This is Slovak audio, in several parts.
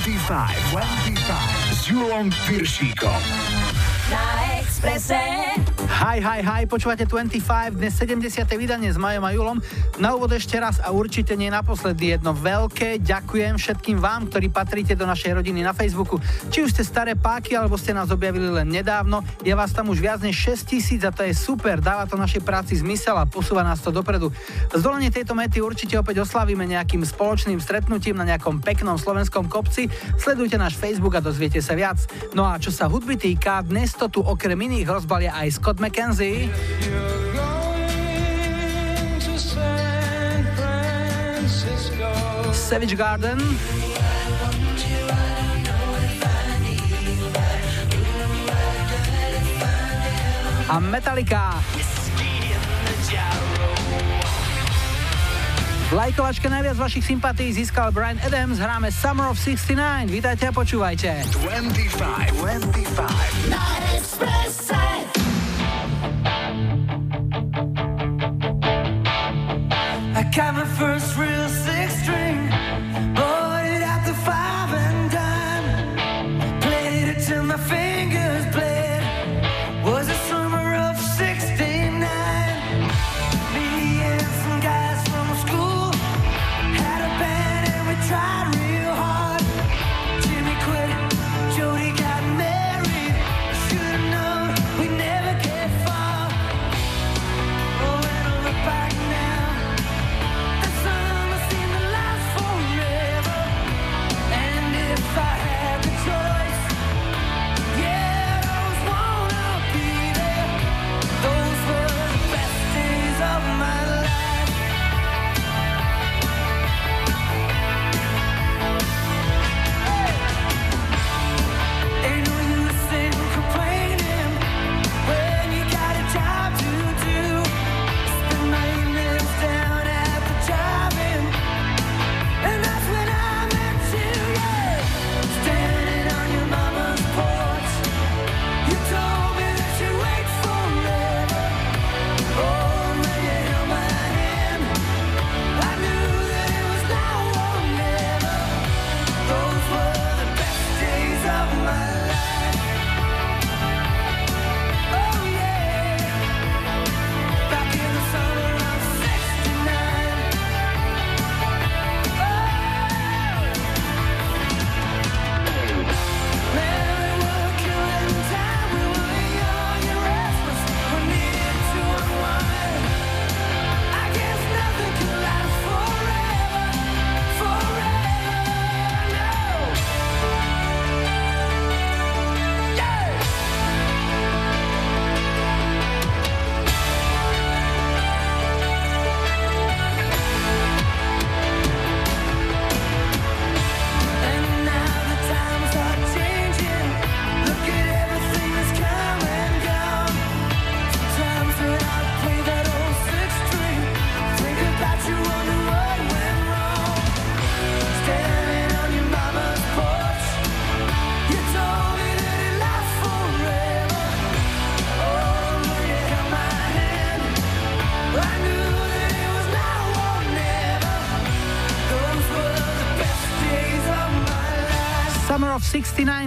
25, 25 s Julom Piršíkom. Na Expresse. Hi, hi, hi, počúvate 25, dnes 70. vydanie s Majom a Julom. Na úvod ešte raz a určite nie naposledy jedno veľké ďakujem všetkým vám, ktorí patríte do našej rodiny na Facebooku. Či už ste staré páky, alebo ste nás objavili len nedávno, je vás tam už viac než 6 tisíc a to je super, dáva to našej práci zmysel a posúva nás to dopredu. Zdolenie tejto mety určite opäť oslavíme nejakým spoločným stretnutím na nejakom peknom slovenskom kopci. Sledujte náš Facebook a dozviete sa viac. No a čo sa hudby týka, dnes to tu okrem iných rozbalia aj Scott McKenzie. Savage Garden. A Metallica. V lajkovačke najviac vašich sympatí získal Brian Adams, hráme Summer of 69. Vítajte a počúvajte. 25, 25. Na got my first real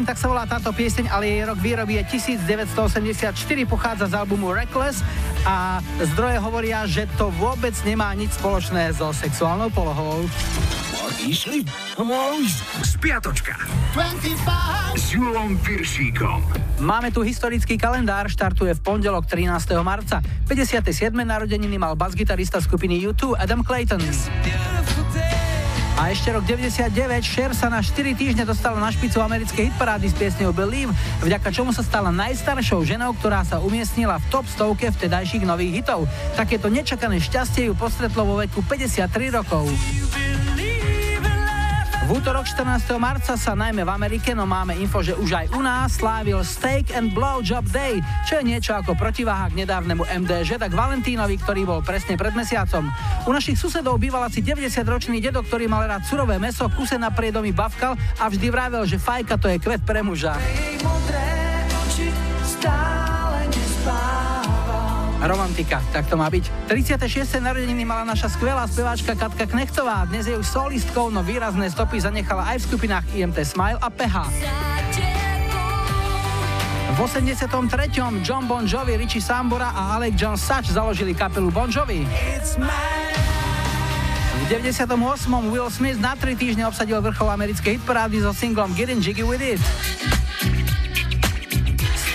tak sa volá táto pieseň, ale jej rok výroby je 1984, pochádza z albumu Reckless a zdroje hovoria, že to vôbec nemá nič spoločné so sexuálnou polohou. Išli? Spiatočka. 25 s Julom Piršíkom. Máme tu historický kalendár, štartuje v pondelok 13. marca. 57. narodeniny mal basgitarista skupiny U2 Adam Clayton. A ešte rok 99 Cher sa na 4 týždne dostala na špicu americkej hitparády s piesňou Believe, vďaka čomu sa stala najstaršou ženou, ktorá sa umiestnila v top stovke vtedajších nových hitov. Takéto nečakané šťastie ju postretlo vo veku 53 rokov. V útorok 14. marca sa najmä v Amerike, no máme info, že už aj u nás slávil Steak and Blowjob Day, čo je niečo ako protiváha k nedávnemu MDŽ, tak Valentínovi, ktorý bol presne pred mesiacom. U našich susedov býval asi 90-ročný dedo, ktorý mal rád surové meso, kuse na priedomy bavkal a vždy vravel, že fajka to je kvet pre muža. Romantika, tak to má byť. 36. narodeniny mala naša skvelá speváčka Katka Knechtová. Dnes je už solistkou, no výrazné stopy zanechala aj v skupinách IMT Smile a PH. V 83. John Bon Jovi, Richie Sambora a Alec John Such založili kapelu Bon Jovi. V 98. Will Smith na 3 týždne obsadil vrchol americkej hitparády so singlom Getting Jiggy With It.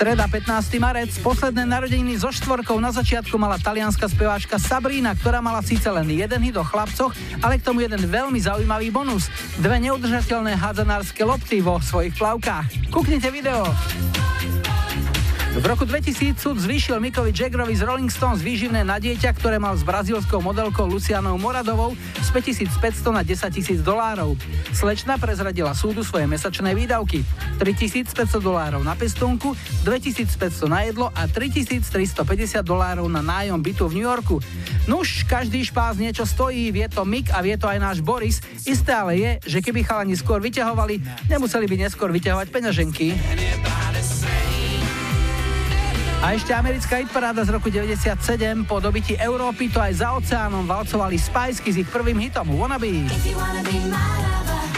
Streda 15. marec, posledné narodeniny so štvorkou na začiatku mala talianská speváčka Sabrina, ktorá mala síce len jeden hit o chlapcoch, ale k tomu jeden veľmi zaujímavý bonus. Dve neudržateľné hádzanárske lopty vo svojich plavkách. Kúknite video. V roku 2000 súd zvýšil Mikovi Jaggerovi z Rolling Stones výživné na dieťa, ktoré mal s brazílskou modelkou Lucianou Moradovou z 5500 na 10 000 dolárov. Slečna prezradila súdu svoje mesačné výdavky. 3500 dolárov na pestúnku, 2500 na jedlo a 3350 dolárov na nájom bytu v New Yorku. Nuž, každý špás niečo stojí, vie to Mik a vie to aj náš Boris. Isté ale je, že keby chalani skôr vyťahovali, nemuseli by neskôr vyťahovať peňaženky. A ešte americká hitparáda z roku 97 po dobití Európy to aj za oceánom valcovali Spiceky s ich prvým hitom Wannabe.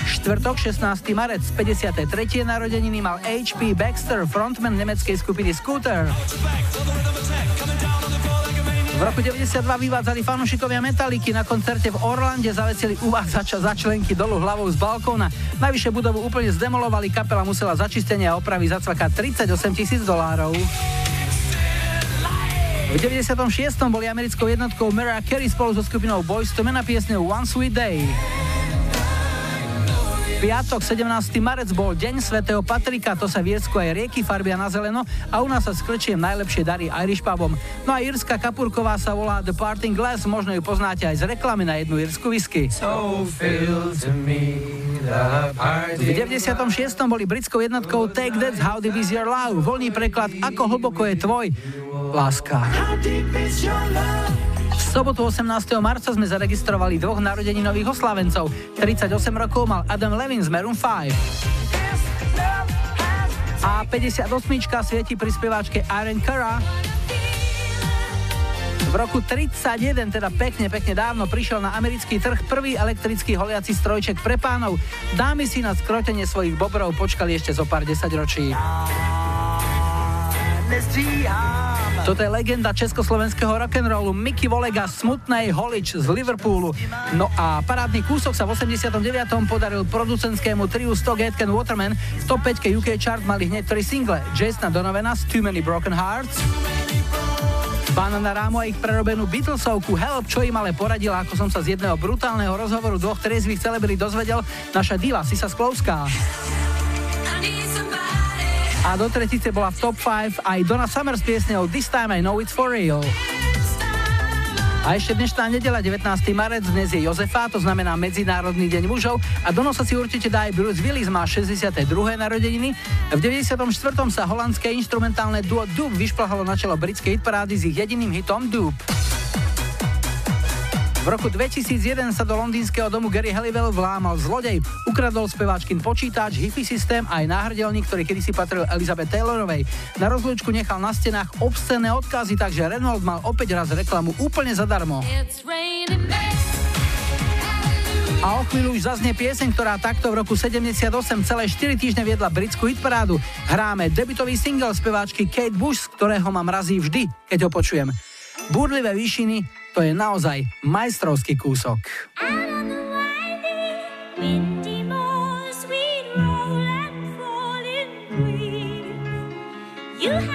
Štvrtok 16. marec 53. narodeniny mal HP Baxter, frontman nemeckej skupiny Scooter. V roku 92 vyvádzali fanúšikovia Metaliky na koncerte v Orlande zavesili uvádzača za členky dolu hlavou z balkóna. Najvyššie budovu úplne zdemolovali, kapela musela začistenie a opravy zacvakať 38 tisíc dolárov. V 96. boli americkou jednotkou Mariah Carey spolu so skupinou Boys to Men piesne One Sweet Day. Piatok 17. marec bol Deň svätého Patrika, to sa v Írsku aj rieky farbia na zeleno a u nás sa skrčiem najlepšie dary Irish pubom. No a írska kapurková sa volá The Parting Glass, možno ju poznáte aj z reklamy na jednu írsku whisky. So v 96. boli britskou jednotkou Take That, How Deep Is Your Love, voľný preklad Ako hlboko je tvoj láska. V sobotu 18. marca sme zaregistrovali dvoch narodeninových oslávencov. 38 rokov mal Adam Levin z Maroon 5. A 58. svieti pri speváčke Aaron Curra. V roku 31, teda pekne, pekne dávno, prišiel na americký trh prvý elektrický holiaci strojček pre pánov. Dámy si na skrotenie svojich bobrov počkali ešte zo pár desaťročí. Toto je legenda československého rock'n'rollu Mickey Volega Smutnej Holič z Liverpoolu. No a parádny kúsok sa v 89. podaril producentskému triu Stock Aitken Waterman. V top 5 UK chart mali hneď tri single. Jasona Donovana Too Many Broken Hearts, Banana Rámo a ich prerobenú Beatlesovku Help, čo im ale poradila, ako som sa z jedného brutálneho rozhovoru dvoch triezvých celebrí dozvedel, naša diva Sisa Sklovská. A do tretice bola v top 5 aj Donna Summer s piesňou This Time I Know It's For Real. A ešte dnešná nedela, 19. marec, dnes je Jozefa, to znamená Medzinárodný deň mužov a do nosa si určite dá aj Bruce Willis, má 62. narodeniny. V 94. sa holandské instrumentálne duo Duke vyšplhalo na čelo britskej hitparády s ich jediným hitom Dupe. V roku 2001 sa do londýnskeho domu Gary Halliwell vlámal zlodej. Ukradol speváčkin počítač, hifi systém a aj náhrdelník, ktorý kedysi patril Elizabeth Taylorovej. Na rozlúčku nechal na stenách obscené odkazy, takže Renault mal opäť raz reklamu úplne zadarmo. A o chvíľu už zaznie pieseň, ktorá takto v roku 78 celé 4 týždne viedla britskú hitparádu. Hráme debutový single speváčky Kate Bush, z ktorého ma mrazí vždy, keď ho počujem. Búrlivé výšiny to je naozaj majstrovský kúsok. You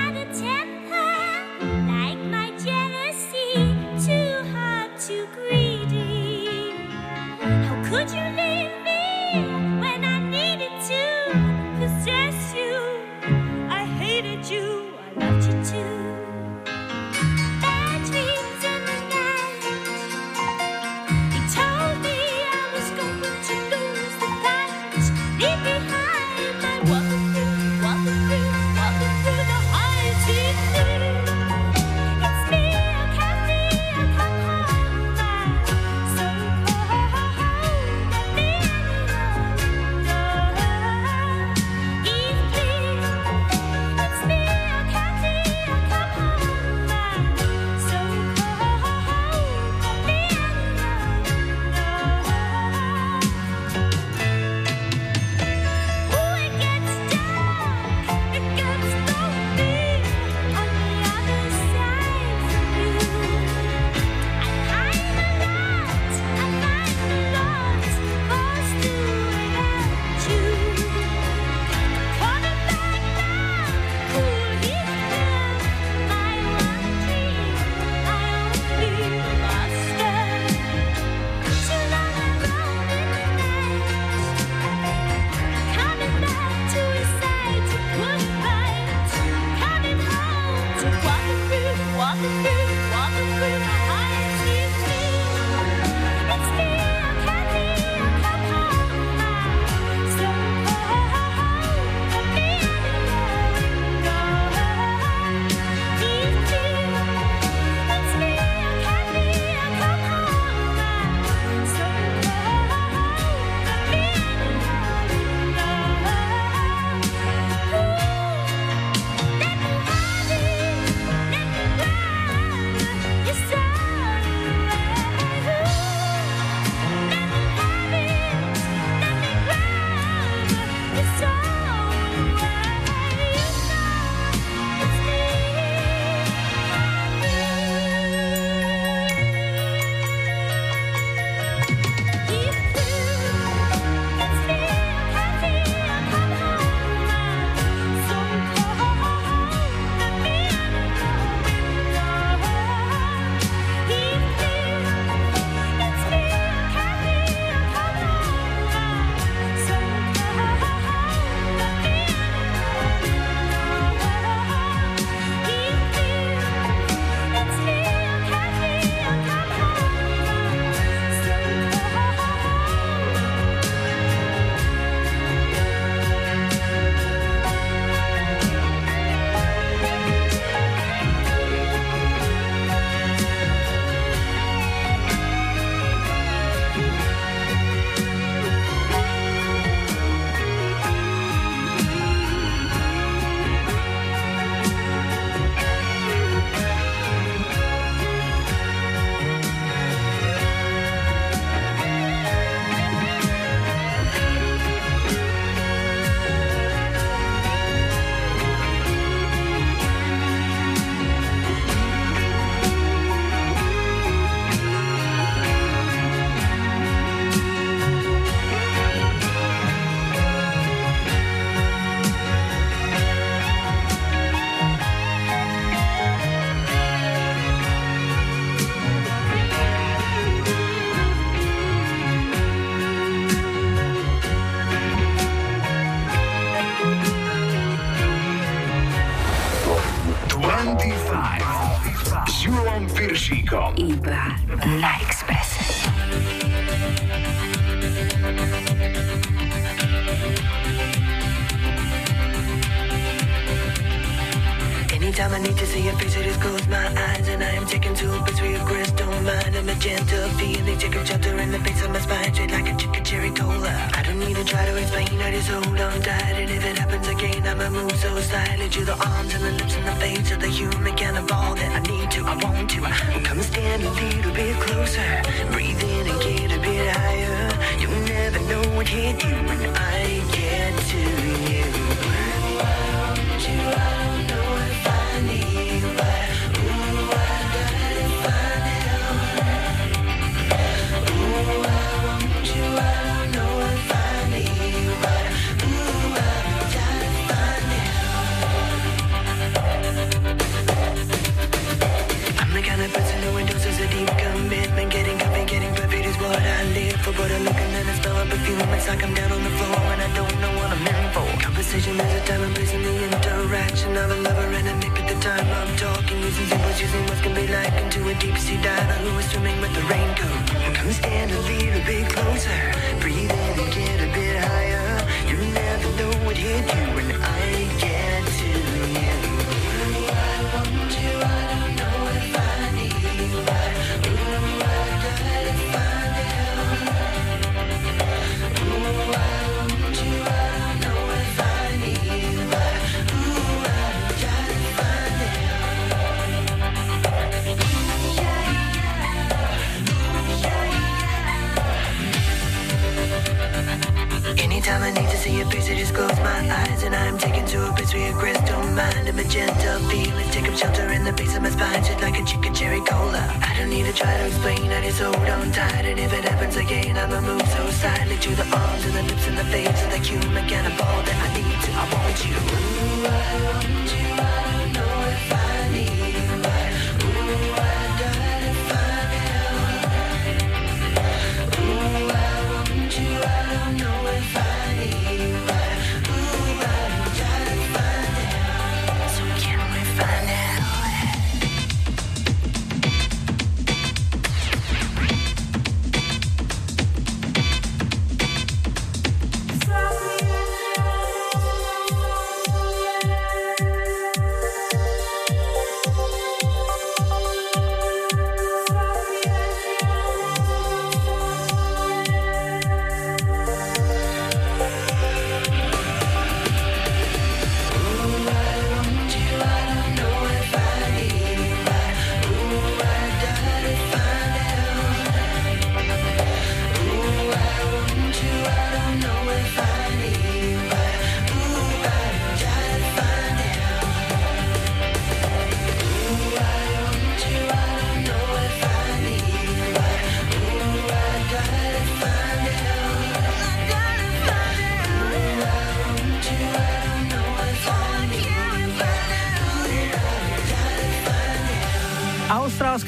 Julom Iba na Expresse. Anytime I need to see your face, I just close my eyes And I am taken to a place where your crystal mind. A magenta feeling, take a shelter in the base of my spine Straight like a chicken cherry cola. I don't need to try to explain, I just hold on tight And if it happens again, I'ma move so slightly To the arms and the lips and the face of the human cannibal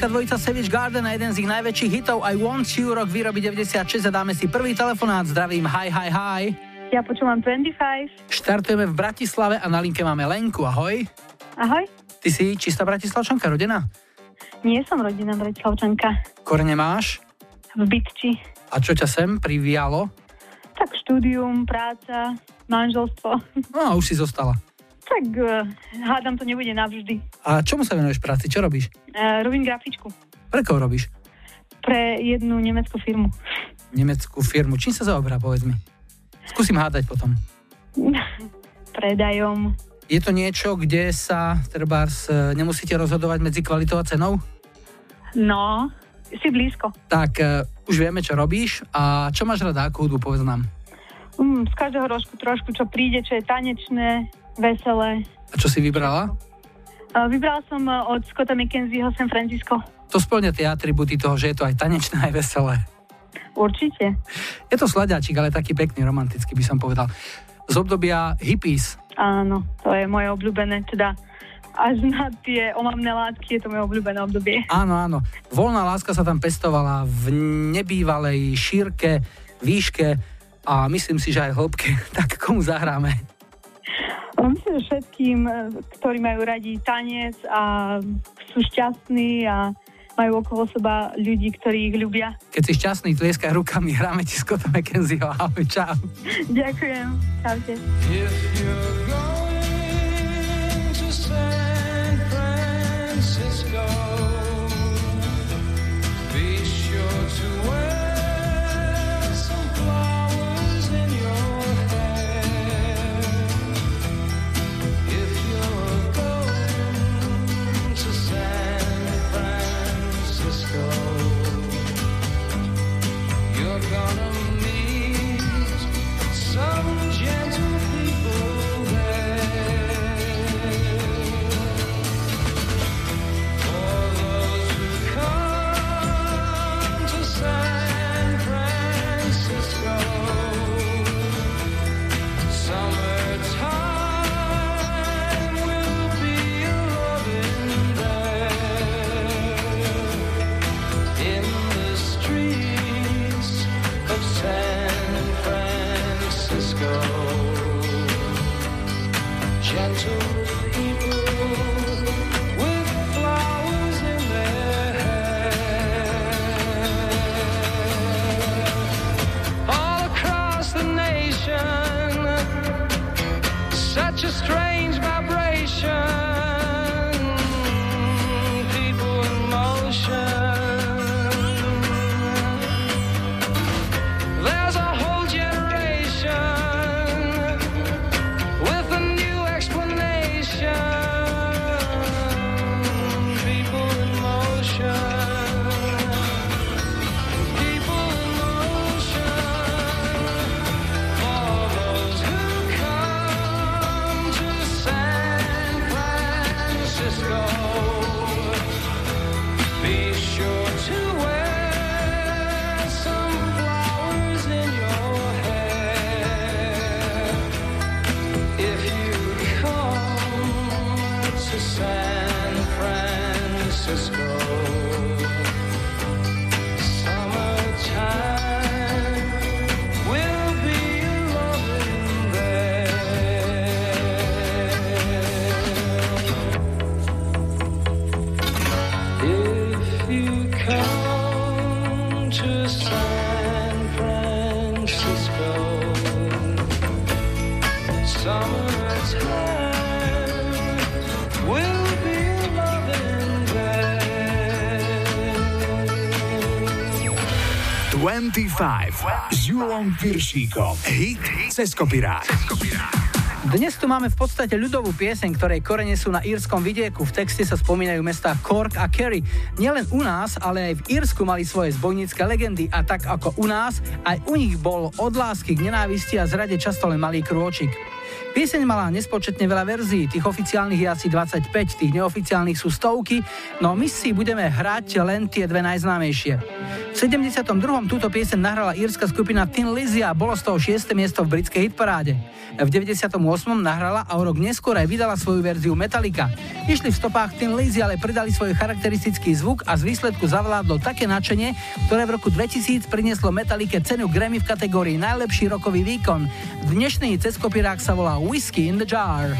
Britská dvojica Savage Garden a jeden z ich najväčších hitov I Want You, rok výroby 96 a dáme si prvý telefonát. Zdravím, hi, hi, hi. Ja počúvam 25. Štartujeme v Bratislave a na linke máme Lenku, ahoj. Ahoj. Ty si čistá bratislavčanka, rodina? Nie som rodina bratislavčanka. Korene máš? V Bytči. A čo ťa sem privialo? Tak štúdium, práca, manželstvo. No, už si zostala. Tak uh, hádam, to nebude navždy. A čomu sa venuješ práci? Čo robíš? Uh, robím grafičku. Pre koho robíš? Pre jednu nemeckú firmu. Nemeckú firmu. Čím sa zaoberá, povedz mi? Skúsim hádať potom. Predajom. Je to niečo, kde sa trebárs e, nemusíte rozhodovať medzi kvalitou a cenou? No, si blízko. Tak, uh, už vieme, čo robíš. A čo máš rada, akú hudbu, povedz nám? Mm, z každého rožku trošku, čo príde, čo je tanečné, veselé. A čo si vybrala? Vybrala som uh, od Scotta McKenzieho San Francisco. To splňa tie atributy toho, že je to aj tanečné, aj veselé. Určite. Je to sladáčik, ale taký pekný, romantický by som povedal. Z obdobia hippies. Áno, to je moje obľúbené, teda až na tie omamné látky je to moje obľúbené obdobie. Áno, áno. Voľná láska sa tam pestovala v nebývalej šírke, výške a myslím si, že aj hĺbke. Tak komu zahráme? Myslím, že všetkým, e, ktorí majú radi tanec a sú šťastní a majú okolo seba ľudí, ktorí ich ľubia. Keď si šťastný, tlieskaj rukami, hráme ti Scotta McKenzieho. Ahoj, čau. Ďakujem. Čaute. S Julom Piršíkom. Hit cez kopirát. Dnes tu máme v podstate ľudovú pieseň, ktorej korene sú na írskom vidieku. V texte sa spomínajú mesta Cork a Kerry. Nielen u nás, ale aj v Írsku mali svoje zbojnícke legendy a tak ako u nás, aj u nich bol od lásky k nenávisti a zrade často len malý krôčik. Pieseň mala nespočetne veľa verzií, tých oficiálnych je asi 25, tých neoficiálnych sú stovky, no my si budeme hrať len tie dve najznámejšie. V 72. túto pieseň nahrala írska skupina Thin Lizzy a bolo z toho 6. miesto v britskej hitparáde. V 98. nahrala a o rok neskôr aj vydala svoju verziu Metallica. Išli v stopách Thin Lizzy, ale pridali svoj charakteristický zvuk a z výsledku zavládlo také nadšenie, ktoré v roku 2000 prinieslo Metallica cenu Grammy v kategórii najlepší rokový výkon. Dnešný ceskopirák sa volá Whiskey in the Jar.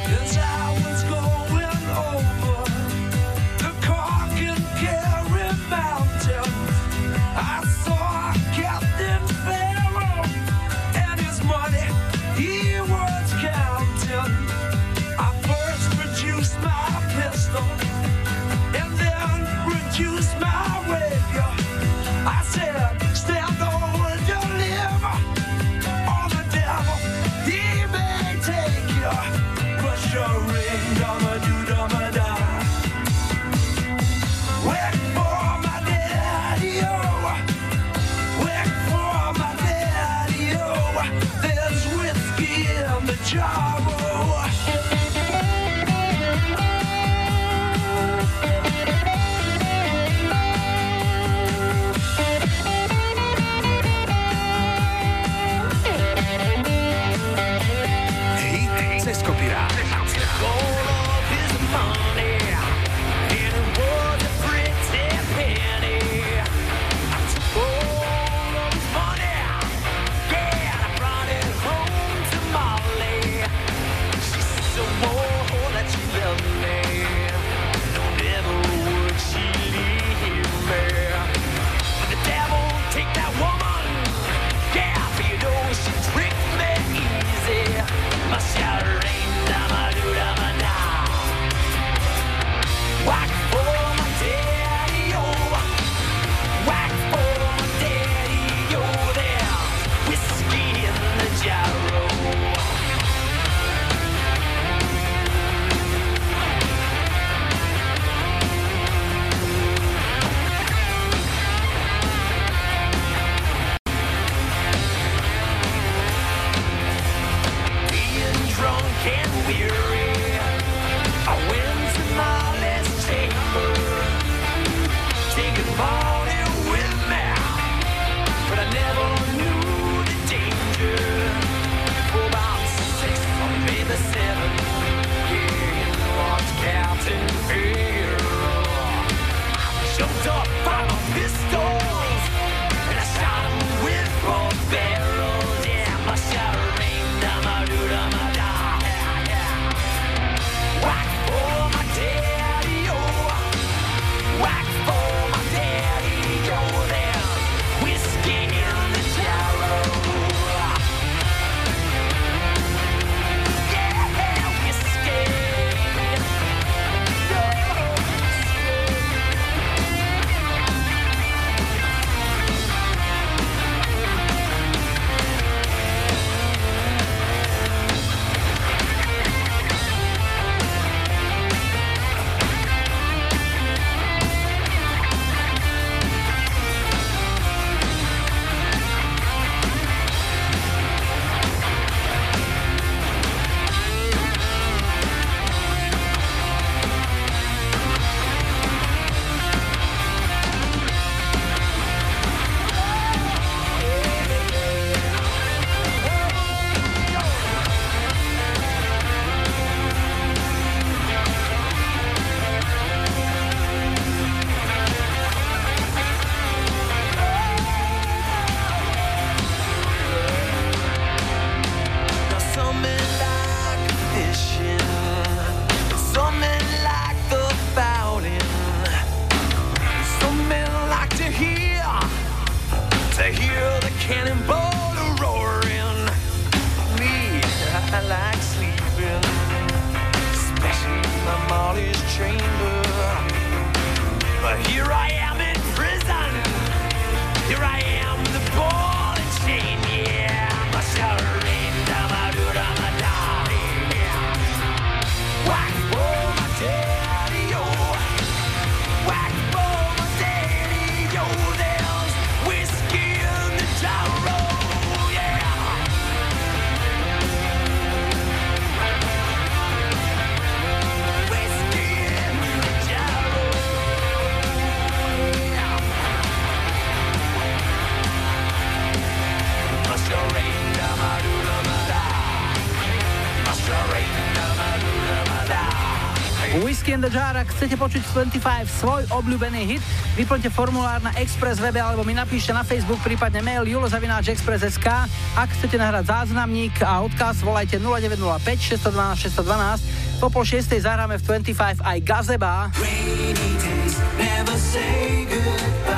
Jar, ak chcete počuť 25 svoj obľúbený hit, vyplňte formulár na Express webe alebo mi napíšte na Facebook, prípadne mail julozavináčexpress.sk. Ak chcete nahrať záznamník a odkaz, volajte 0905 612 612. Po pol šiestej zahráme v 25 aj Gazeba.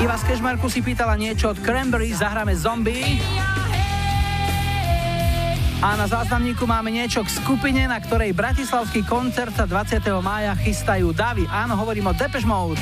Iva z Kešmarku si pýtala niečo od Cranberry, zahráme Zombie. A na záznamníku máme niečo k skupine, na ktorej bratislavský koncert sa 20. mája chystajú Davy. Áno, hovorím o Depeche Mode.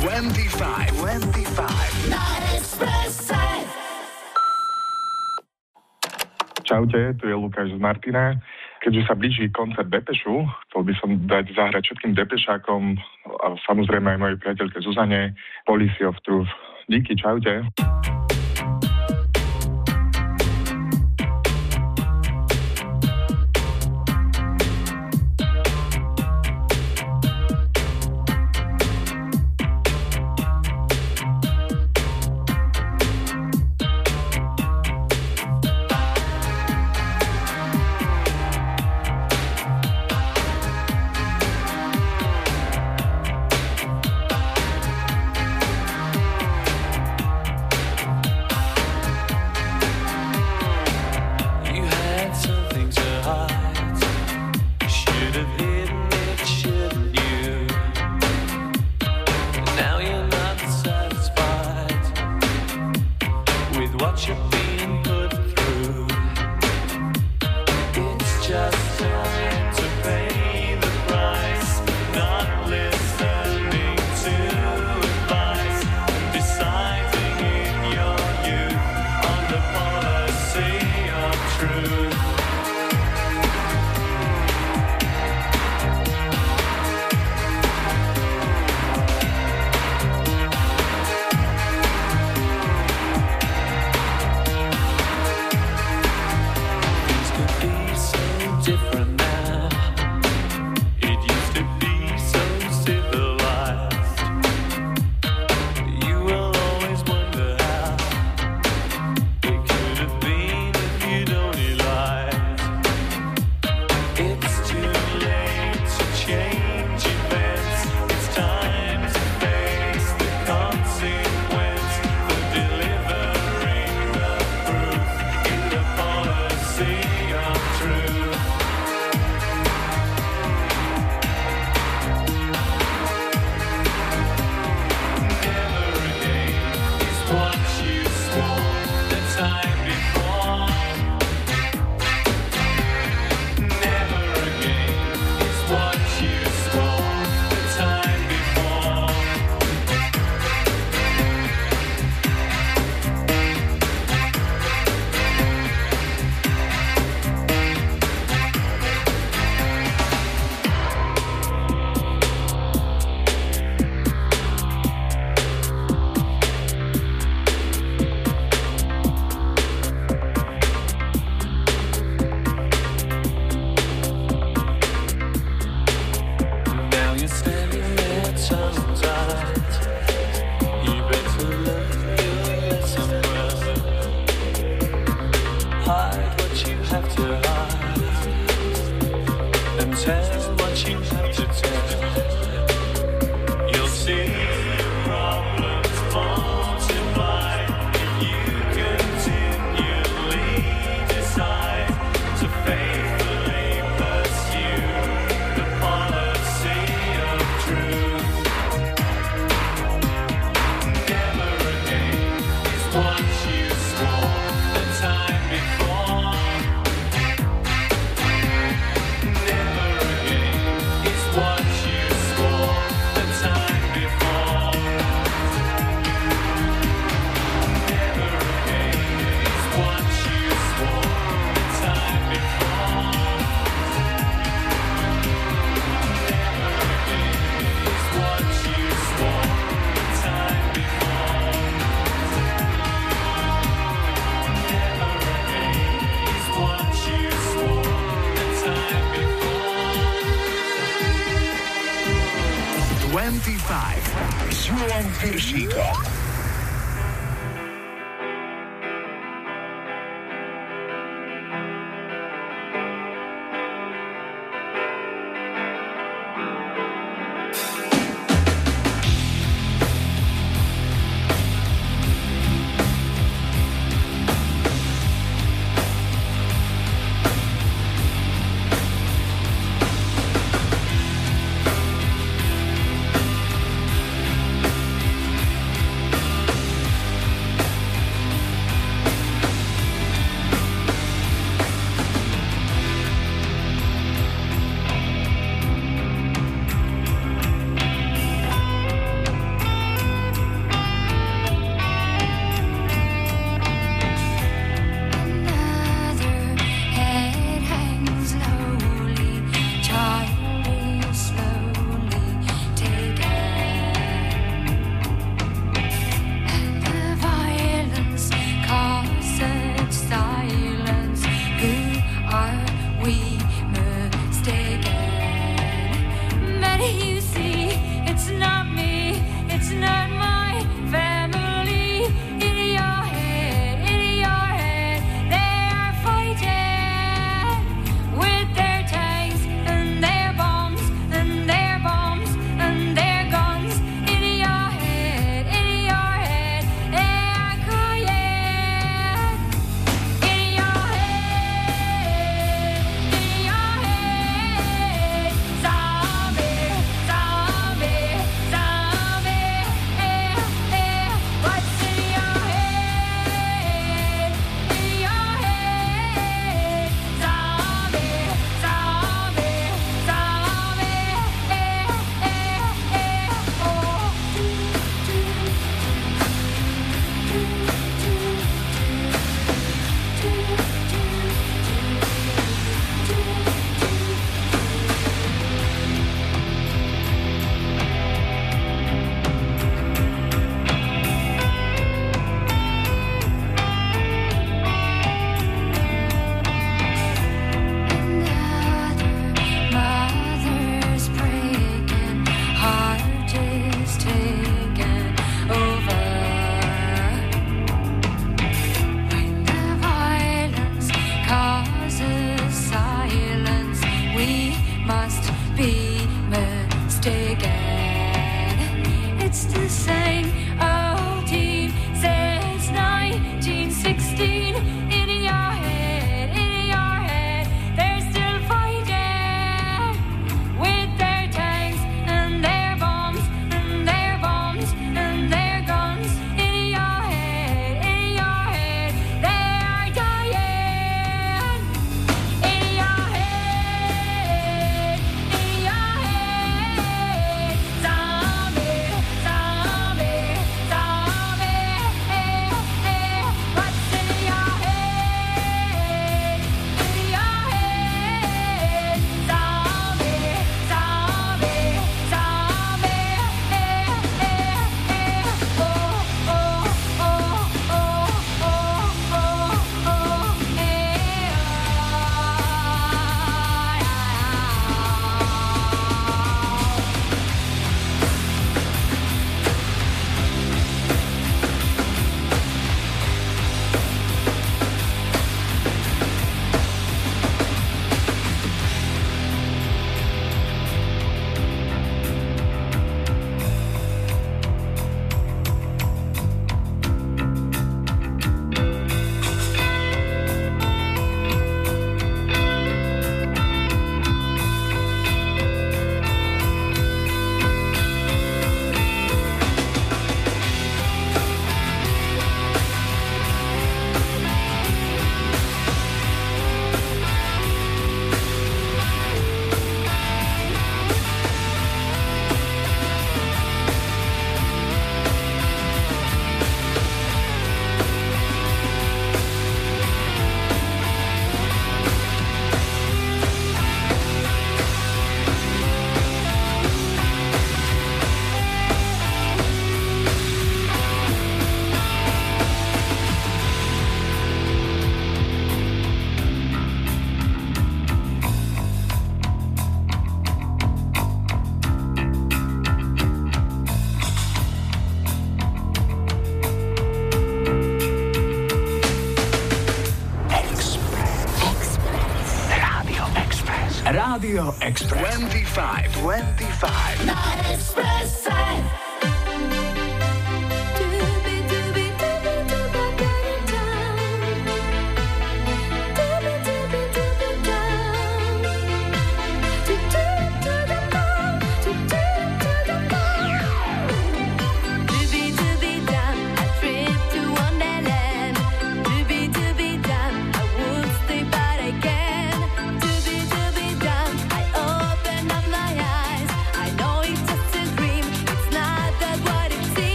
25, 25. Čaute, tu je Lukáš z Martina. Keďže sa blíži koncert Depešu, chcel by som dať zahrať všetkým Depešákom a samozrejme aj mojej priateľke Zuzane, Policy of Truth. Díky, čaute.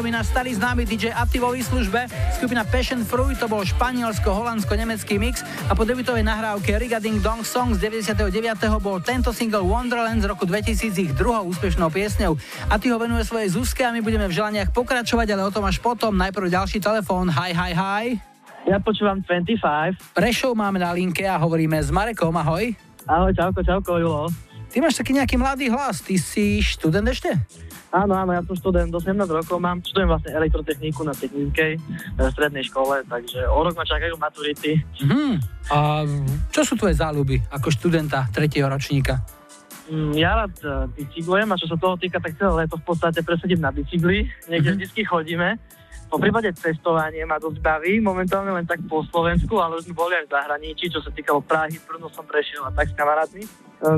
Svedomí náš starý známy DJ Atti vo výslužbe. Skupina Passion Fruit to bol španielsko-holandsko-nemecký mix a po debutovej nahrávke Rigading Dong Song z 99. bol tento single Wonderland z roku 2000 ich druhou úspešnou piesňou. Atti ho venuje svojej Zuzke a my budeme v želaniach pokračovať, ale o tom až potom. Najprv ďalší telefón. Hi, hi, hi. Ja počúvam 25. Prešov máme na linke a hovoríme s Marekom. Ahoj. Ahoj, čauko, čauko, Julo. Ty máš taký nejaký mladý hlas, ty si študent ešte? Áno, áno, ja som študent, do 17 rokov mám, študujem vlastne elektrotechniku na technickej strednej škole, takže o rok ma čakajú maturity. Mhm. A čo sú tvoje záľuby ako študenta tretieho ročníka? Mm, Ja rád e, bicyklujem a čo sa toho týka, tak celé leto v podstate presedím na bicykli, niekde Mhm. vždy chodíme. Po prípade cestovanie ma dosť baví, momentálne len tak po Slovensku, ale už sme boli aj v zahraničí, čo sa týkalo Prahy, Brno som prešiel a tak s kamarátmi. E,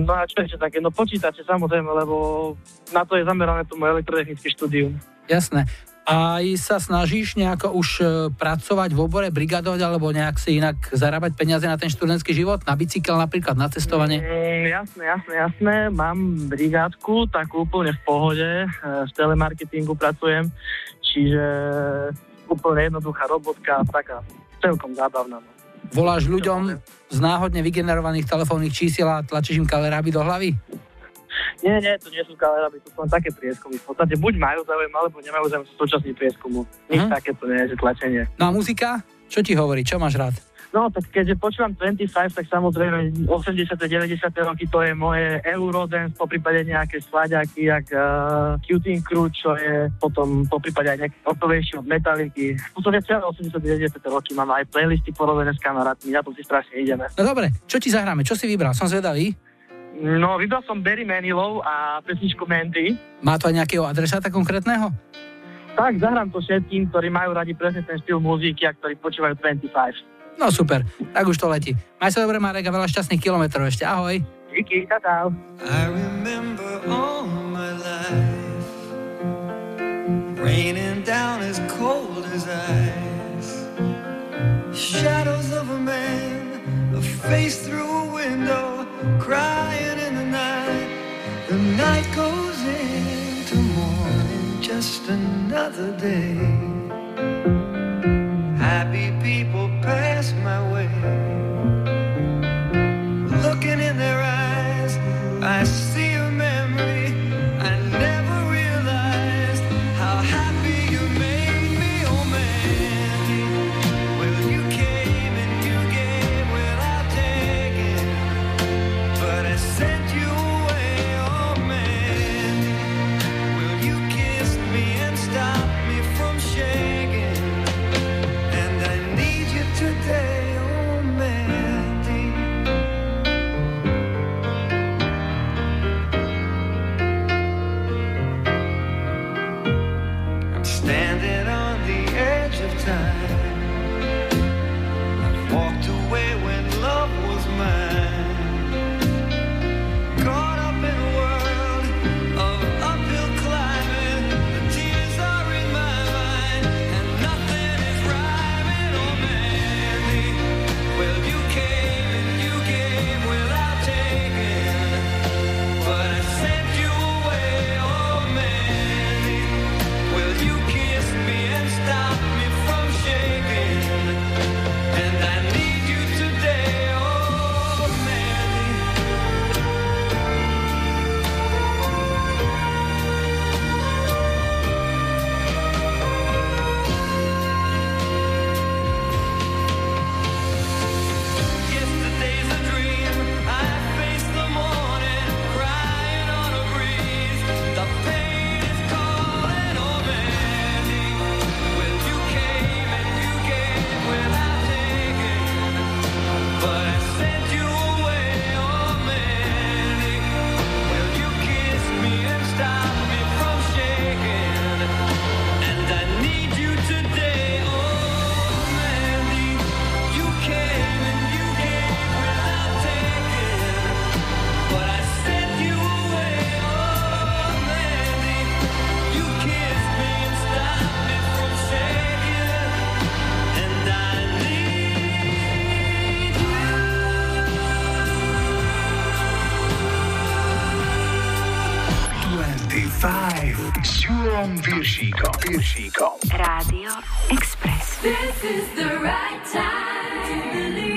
No a čo ešte také, no počítače samozrejme, lebo na to je zamerané to moje elektrotechnické štúdium. Jasné. Aj sa snažíš nejako už e, pracovať v obore, brigadovať, alebo nejak si inak zarábať peniaze na ten študentský život, na bicykel napríklad, na cestovanie? Mm, jasné, jasné, jasné. Mám brigádku, tak úplne v pohode. E, V telemarketingu pracujem, čiže úplne jednoduchá robotka, taká celkom zábavná. No. Voláš ľuďom z náhodne vygenerovaných telefónnych čísiel a tlačíš im kaleráby do hlavy? Nie, nie, to nie sú kaleraby, to sú len také prieskumy. V podstate buď majú záujem, alebo nemajú záujem z súčasných prieskumu. Nič Mhm. takéto nie je, že tlačenie. No a muzika? Čo ti hovorí? Čo máš rád? No, tak keďže počúvam 25, tak samozrejme 80. 90. roky to je moje Eurodance, po prípade nejaké slaďaky, jak uh, Cuting Crew, čo je potom po prípade aj nejaké hotovejšie od Metalliky. V podstate celé 80. 90. roky mám aj playlisty porobené s kamarátmi, na to si strašne ideme. No dobre, čo ti zahráme? Čo si vybral? Som zvedavý. No, vybral som Barry Manilov a pesničku Mandy. Má to aj nejakého adresáta konkrétneho? Tak, zahrám to všetkým, ktorí majú radi presne ten štýl muziky a ktorí počúvajú 25. No super, tak už to letí. Maj sa dobre, Marek, a veľa šťastných kilometrov ešte. Ahoj. Díky, čau. I remember all my life raining down as cold as ice. Shadows of a man, a face through a window, crying in the night. The night goes just another day. Happy people pass my way. Looking in their eyes, I s Julom Viršíkom. Viršíkom. Rádio Express. This is the right time to believe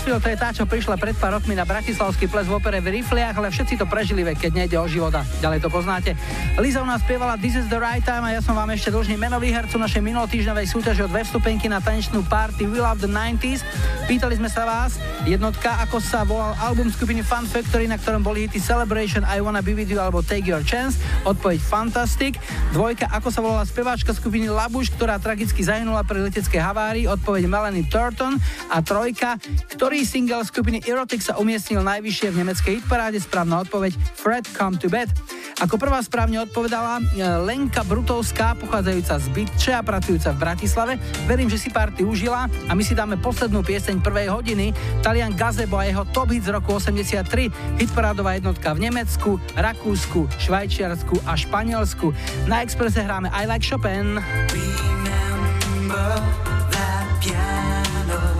Lisa Stansfield, to je tá, čo prišla pred pár rokmi na Bratislavský ples v opere v Rifliach, ale všetci to prežili, veď keď nejde o život a ďalej to poznáte. Liza u nás spievala This is the right time a ja som vám ešte dlžný meno výhercu našej minulotýždňovej súťaže od dve vstupenky na tanečnú party We Love the 90s. Pýtali sme sa vás, jednotka, ako sa volal album skupiny Fun Factory, na ktorom boli hity Celebration, I Wanna Be With You alebo Take Your Chance, odpoveď Fantastic. Dvojka, ako sa volala speváčka skupiny Labuš, ktorá tragicky zahynula pri leteckej havárii, odpoveď Melanie Turton. A trojka, ktorý single skupiny Erotic sa umiestnil najvyššie v nemeckej hitparáde, správna odpoveď Fred Come to Bed. Ako prvá správne odpovedala e, Lenka Brutovská, pochádzajúca z Bytče a pracujúca v Bratislave. Verím, že si party užila a my si dáme poslednú pieseň prvej hodiny. Talian Gazebo a jeho top hit z roku 83. Hitparádová jednotka v Nemecku, Rakúsku, Švajčiarsku a Španielsku. Na Exprese hráme I Like Chopin. Remember that piano,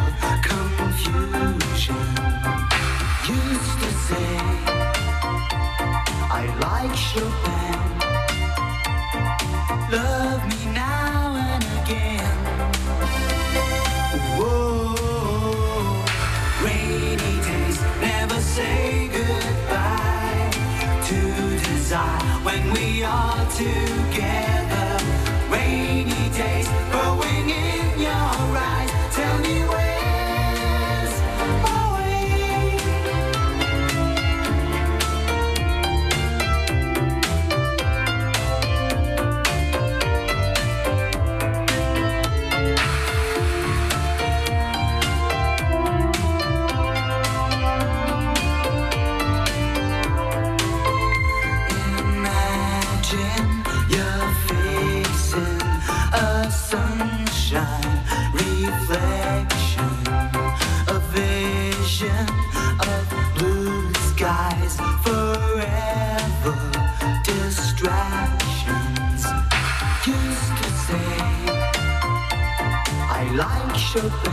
when we are together. Like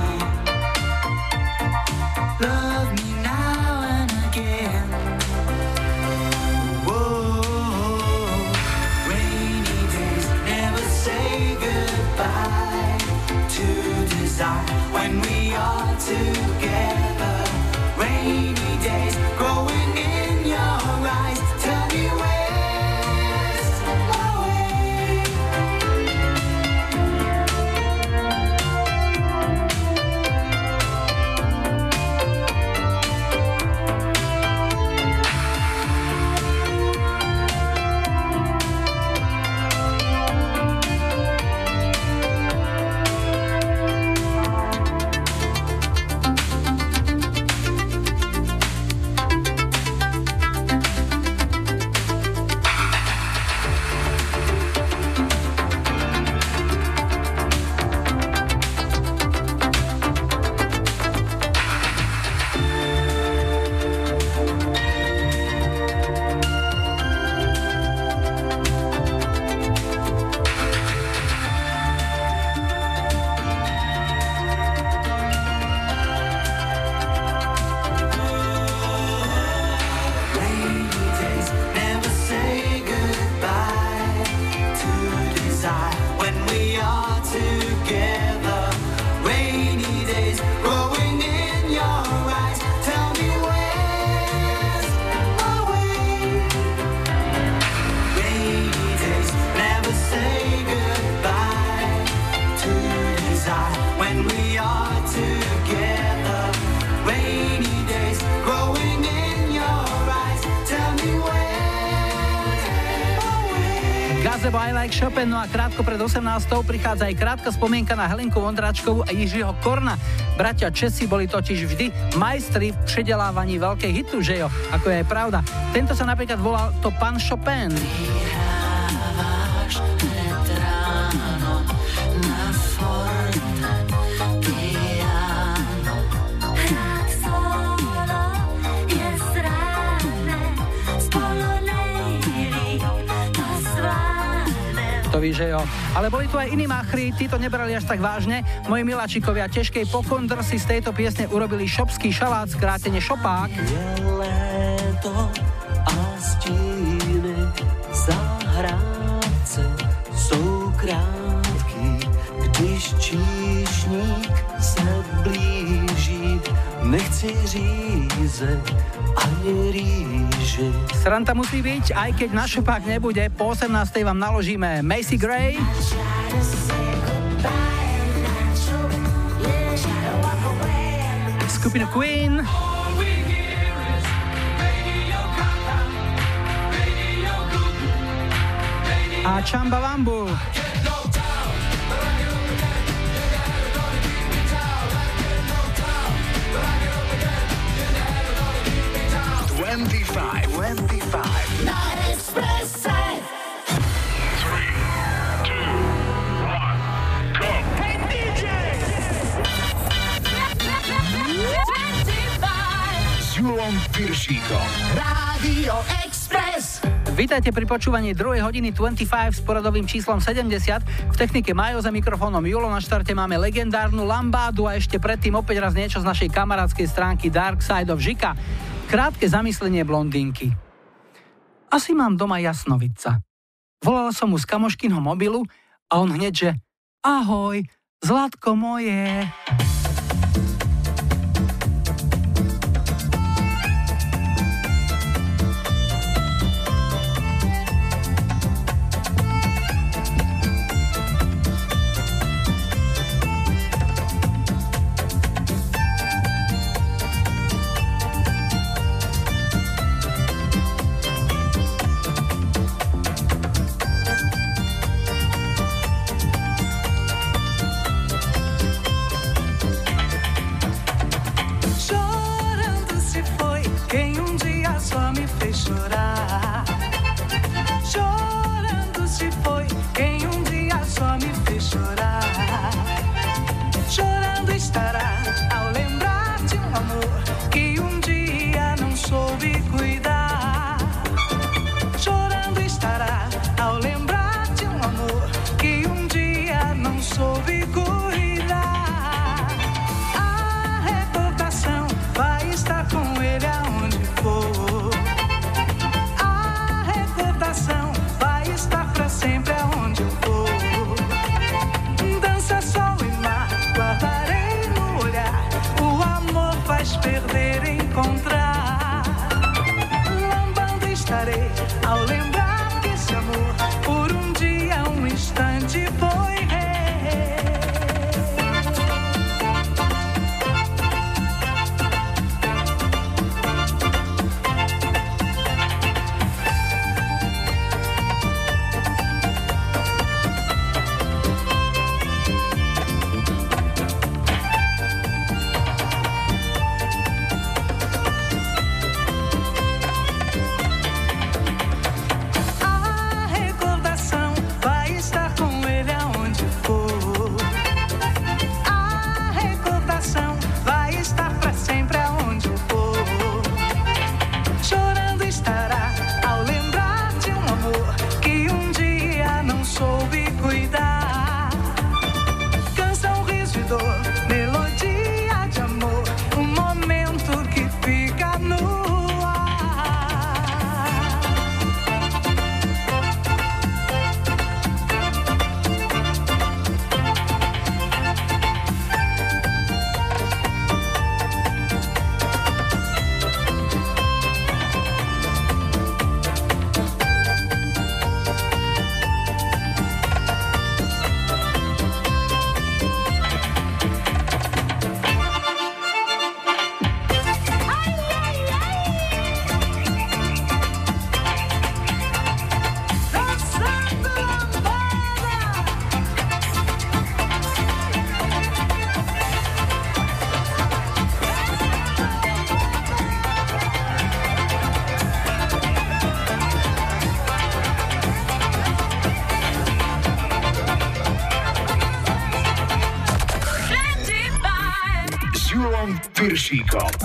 krátko pred 18. prichádza aj krátka spomienka na Helenku Vondračkovú a Jiřího Korna. Bratia Česi boli totiž vždy majstri v předelávaní veľkej hitu, že jo? Ako je aj pravda. Tento sa napríklad volal to Pan Chopin. Že jo. Ale boli tu aj iní machri, tí to nebrali až tak vážne. Moji miláčikovia ťažkej pokondr si z tejto piesne urobili šopský šalát, skrátene šopák. Je léto a stíny zahrádce jsou krátký, když číšník se blíží. Nechci říze ani rýži. Sranta musí byť, aj keď na šopák nebude, po 18. vám naložíme Macy Gray, skupinu Queen, a Chamba Wambu. Piršíkom. Rádio Express. Vítajte pri počúvaní 2. hodiny 25 s poradovým číslom 70. V technike Majo za mikrofónom Julo na štarte máme legendárnu Lambádu a ešte predtým opäť raz niečo z našej kamarádskej stránky Dark Side of Žika. Krátke zamyslenie blondinky. Asi mám doma jasnovidca. Volala som mu z kamoškinho mobilu a on hneď, že ahoj, zlatko moje. She Cop.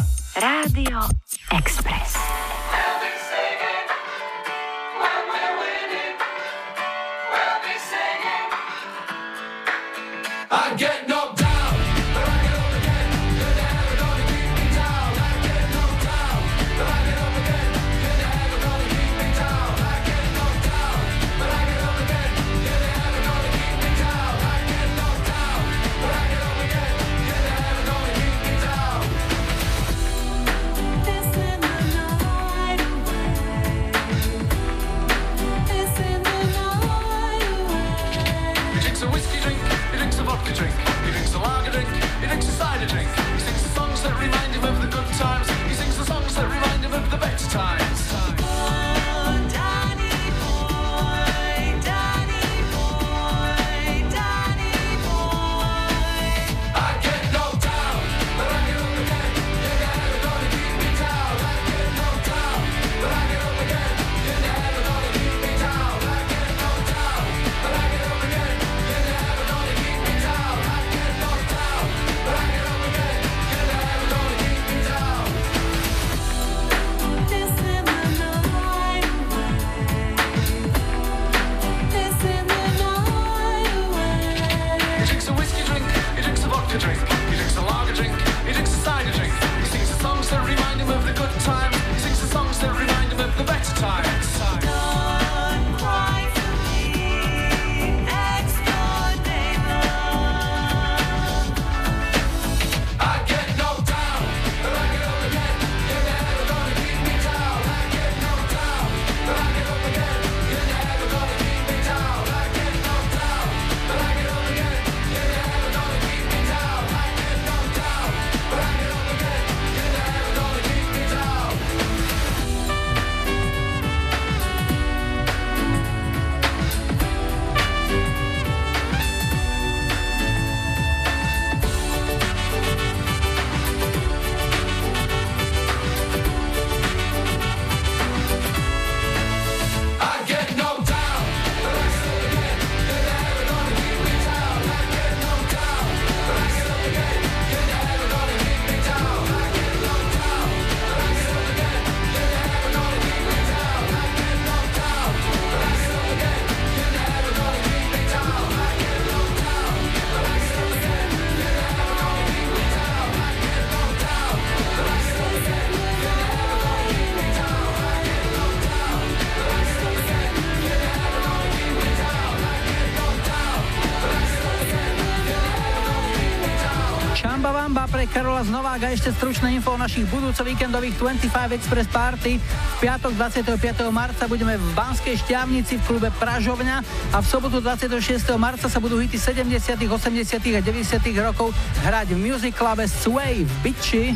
Karola Znovák a ešte stručné info o našich budúco víkendových 25 Express Party. V piatok 25. marca budeme v Banskej šťavnici v klube Pražovňa a v sobotu 26. marca sa budú hity 70., 80. a 90. rokov hrať v Music Clube Sway v Biči.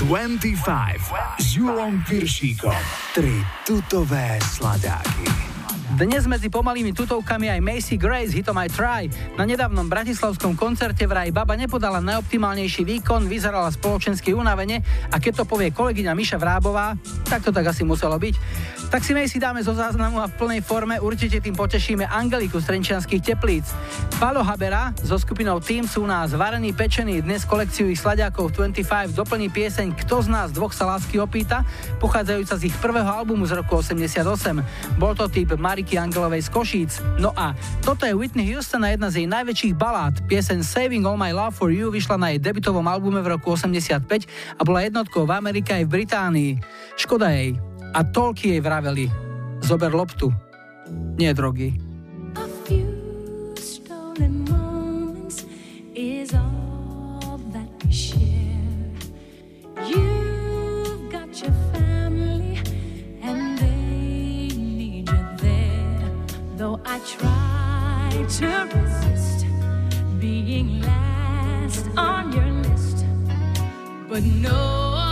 25 s Julom Piršíkom. Tri tutové sladáky. Dnes medzi pomalými tutovkami aj Macy Gray s hitom I Try. Na nedávnom bratislavskom koncerte vraj baba nepodala najoptimálnejší výkon, vyzerala spoločensky unavene a keď to povie kolegyňa Miša Vrábová, tak to tak asi muselo byť. Tak si Macy dáme zo záznamu a v plnej forme určite tým potešíme Angeliku z Trenčianských teplíc. Palo Habera so skupinou Team sú nás varení pečení. Dnes kolekciu ich sladiakov 25 doplní pieseň Kto z nás dvoch sa lásky opýta, pochádzajúca z ich prvého albumu z roku 88. Bol to typ Mariky Angelovej z Košíc. No a toto je Whitney Houston a jedna z jej najväčších balát. Pieseň Saving All My Love For You vyšla na jej debitovom albume v roku 85 a bola jednotkou v Amerike aj v Británii. Škoda jej. A toľky jej vraveli. Zober loptu. Nie drogy. Try to resist being last on your list, but no.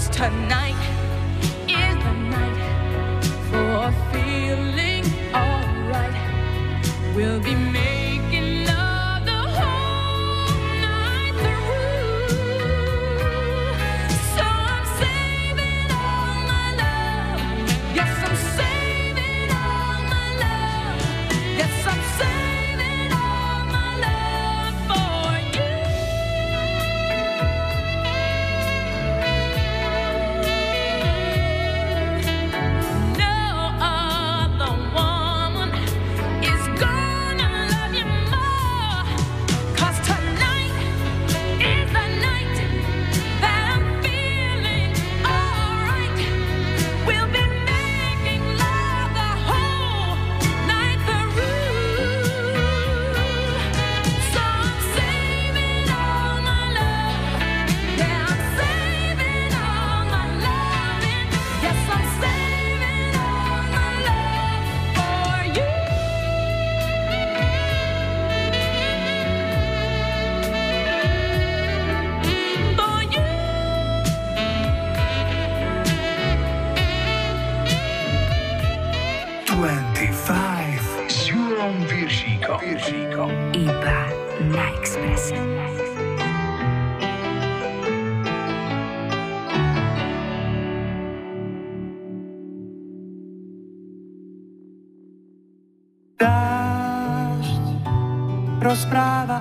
us tonight.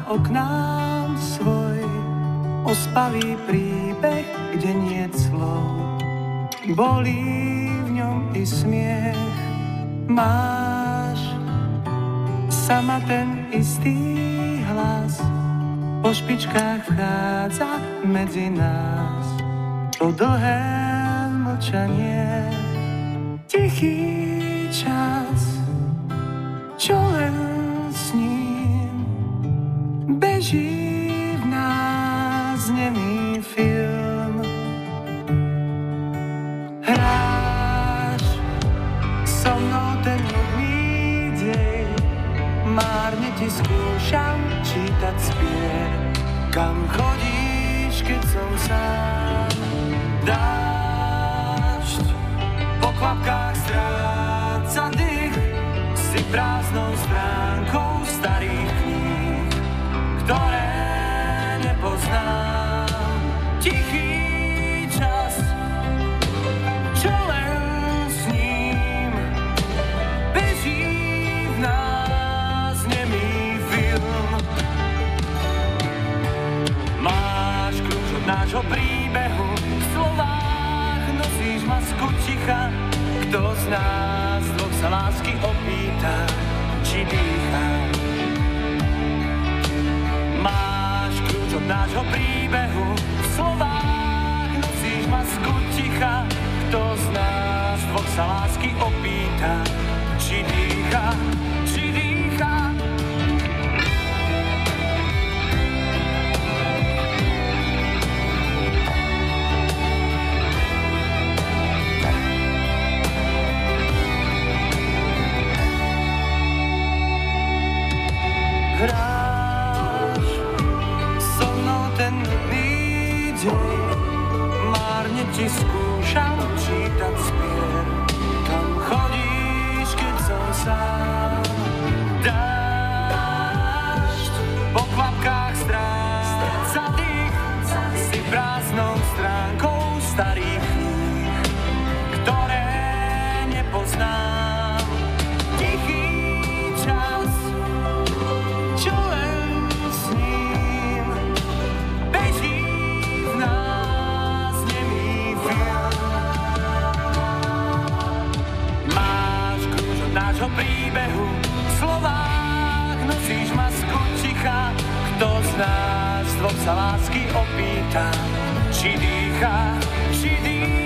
Rozpráva o k nám svoj ospavý príbeh, kde nie slov. Bolí v ňom i smiech, máš sama ten istý hlas. Po špičkách vchádza medzi nás to dlhé mlčanie, tichý čas čo len beží v nás nemý film. Hráš so mnou ten nudný dej, márne ti skúšam čítať spier, kam chodíš, keď som sám. Dážď po kvapkách stráca dých, si prázdnou stránkou starých ktoré nepoznám. Tichý čas, čo len s ním beží v nás nemý film. Máš kľúč od nášho príbehu, v slovách nosíš masku ticha, kto z nás dvoch sa lásky opýta, či dýcha. Nášho príbehu, v slovách nosíš masku ticha, kto z nás dvoch sa lásky opýta, či dýcha. či dýchá, či dýchá.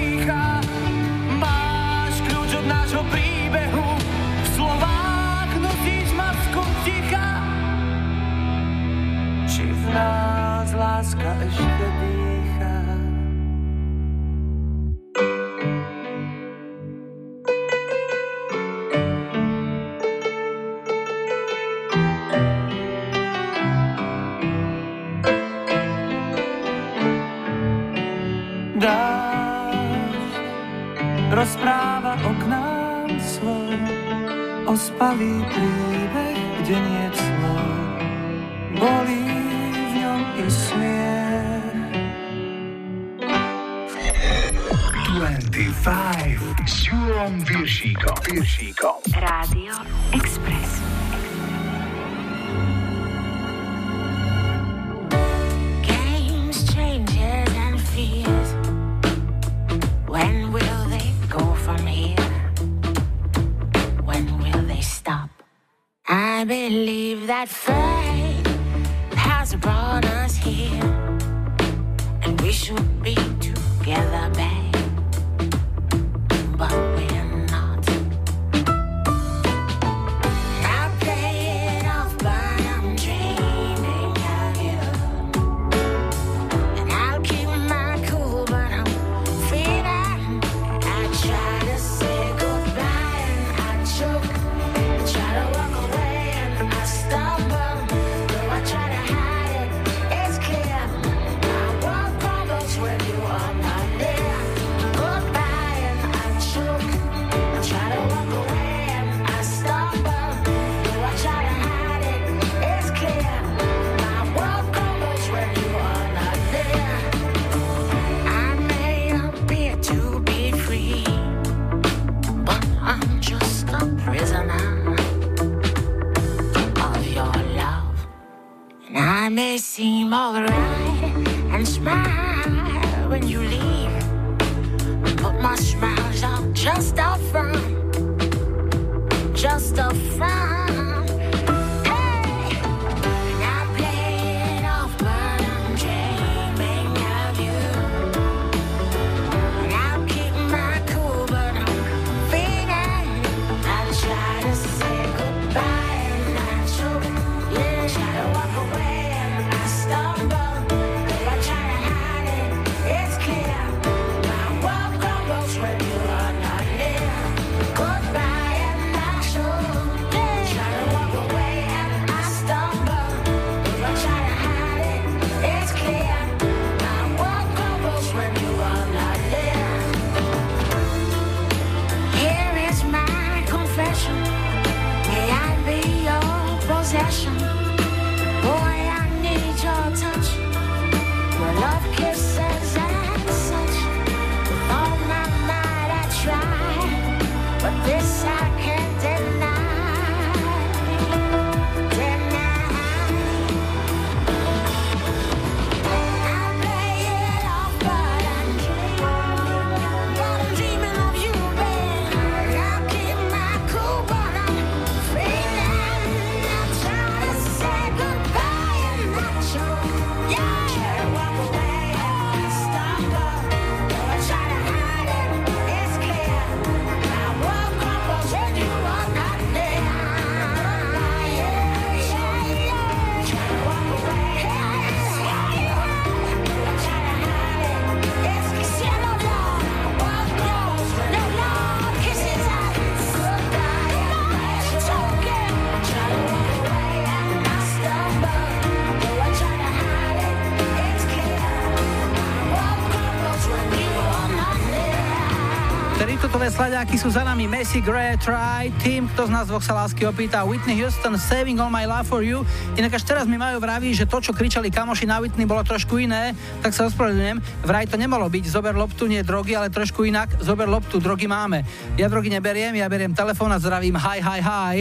Speváky sú za nami Messi, Gray, Try, tým, kto z nás dvoch sa lásky opýta, Whitney Houston, Saving All My Love For You. Inak až teraz mi majú vraví, že to, čo kričali kamoši na Whitney, bolo trošku iné, tak sa ospravedlňujem. Vraj to nemalo byť, zober loptu, nie drogy, ale trošku inak, zober loptu, drogy máme. Ja drogy neberiem, ja beriem telefón a zdravím, hi, hi, hi.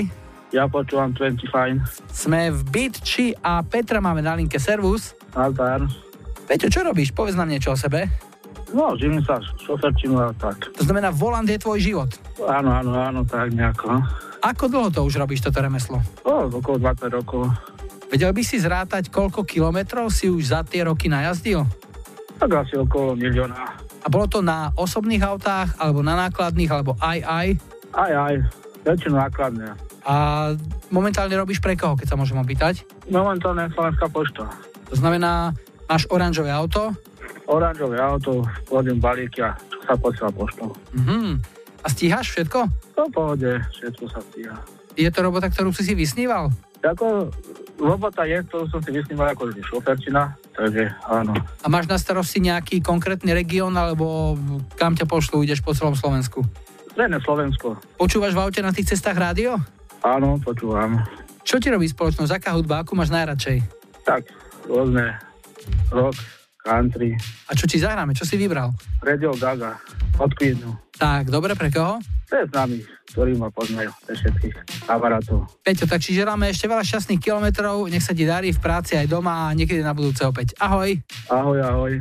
Ja počúvam 25. Sme v Bitči a Petra máme na linke, servus. Altar. Peťo, čo robíš? Povedz nám niečo o sebe. No, živím sa šoferčinu a tak. To znamená, volant je tvoj život? Áno, áno, áno, tak nejako. No. Ako dlho to už robíš, toto remeslo? O, okolo 20 rokov. Vedel by si zrátať, koľko kilometrov si už za tie roky najazdil? Tak asi okolo milióna. A bolo to na osobných autách, alebo na nákladných, alebo aj aj? Aj aj, väčšinu nákladné. A momentálne robíš pre koho, keď sa môžem opýtať? Momentálne Slovenská pošta. To znamená, máš oranžové auto, Oranžové auto, vodím balíky a čo sa posiela poštou. Mhm. A stíhaš všetko? No pohode, všetko sa stíha. Je to robota, ktorú si si vysníval? Ako robota je, ktorú som si vysníval ako šoferčina, takže áno. A máš na starosti nejaký konkrétny región, alebo kam ťa pošlu, ideš po celom Slovensku? Len Slovensko. Počúvaš v aute na tých cestách rádio? Áno, počúvam. Čo ti robí spoločnosť? Aká hudba? Akú máš najradšej? Tak, rôzne rock, country, A čo ti zahráme? Čo si vybral? Radio Gaga, od Queenu. Tak, dobre, pre koho? To je známy, ktorí ma poznajú, pre všetkých kamarátov. Peťo, tak si želáme ešte veľa šťastných kilometrov, nech sa ti darí v práci aj doma a niekedy na budúce opäť. Ahoj. Ahoj, ahoj.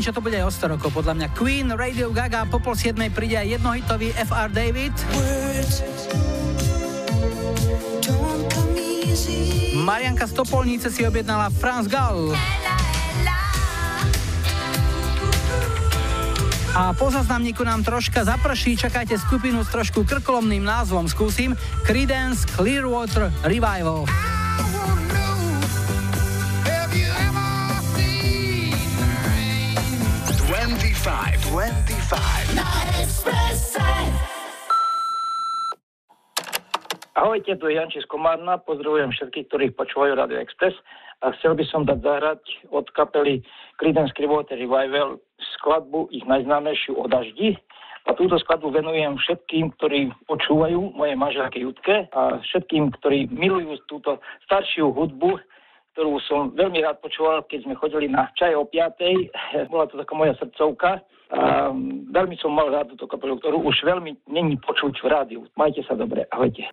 Čo to bude aj o 100 rokov, podľa mňa. Queen, Radio Gaga, po pol 7 príde aj jednohitový FR David. Marianka z Topolnice si objednala Franz Gall. A po zaznamníku nám troška zaprší, čakajte skupinu s trošku krkolomným názvom, skúsim Creedence Clearwater Revival. 25, 25. Na Expresse. Ahojte, tu je Janči z Komárna, pozdravujem všetkých, ktorých počúvajú Radio Express a chcel by som dať zahrať od kapely Creedence Clearwater Revival skladbu ich najznámejšiu o daždi. A túto skladbu venujem všetkým, ktorí počúvajú moje manželke Jutke a všetkým, ktorí milujú túto staršiu hudbu, ktorú som veľmi rád počúval, keď sme chodili na čaj o 5. Bola to taká moja srdcovka. A veľmi som mal rád túto kapelu, ktorú už veľmi není počuť v rádiu. Majte sa dobre, ahojte.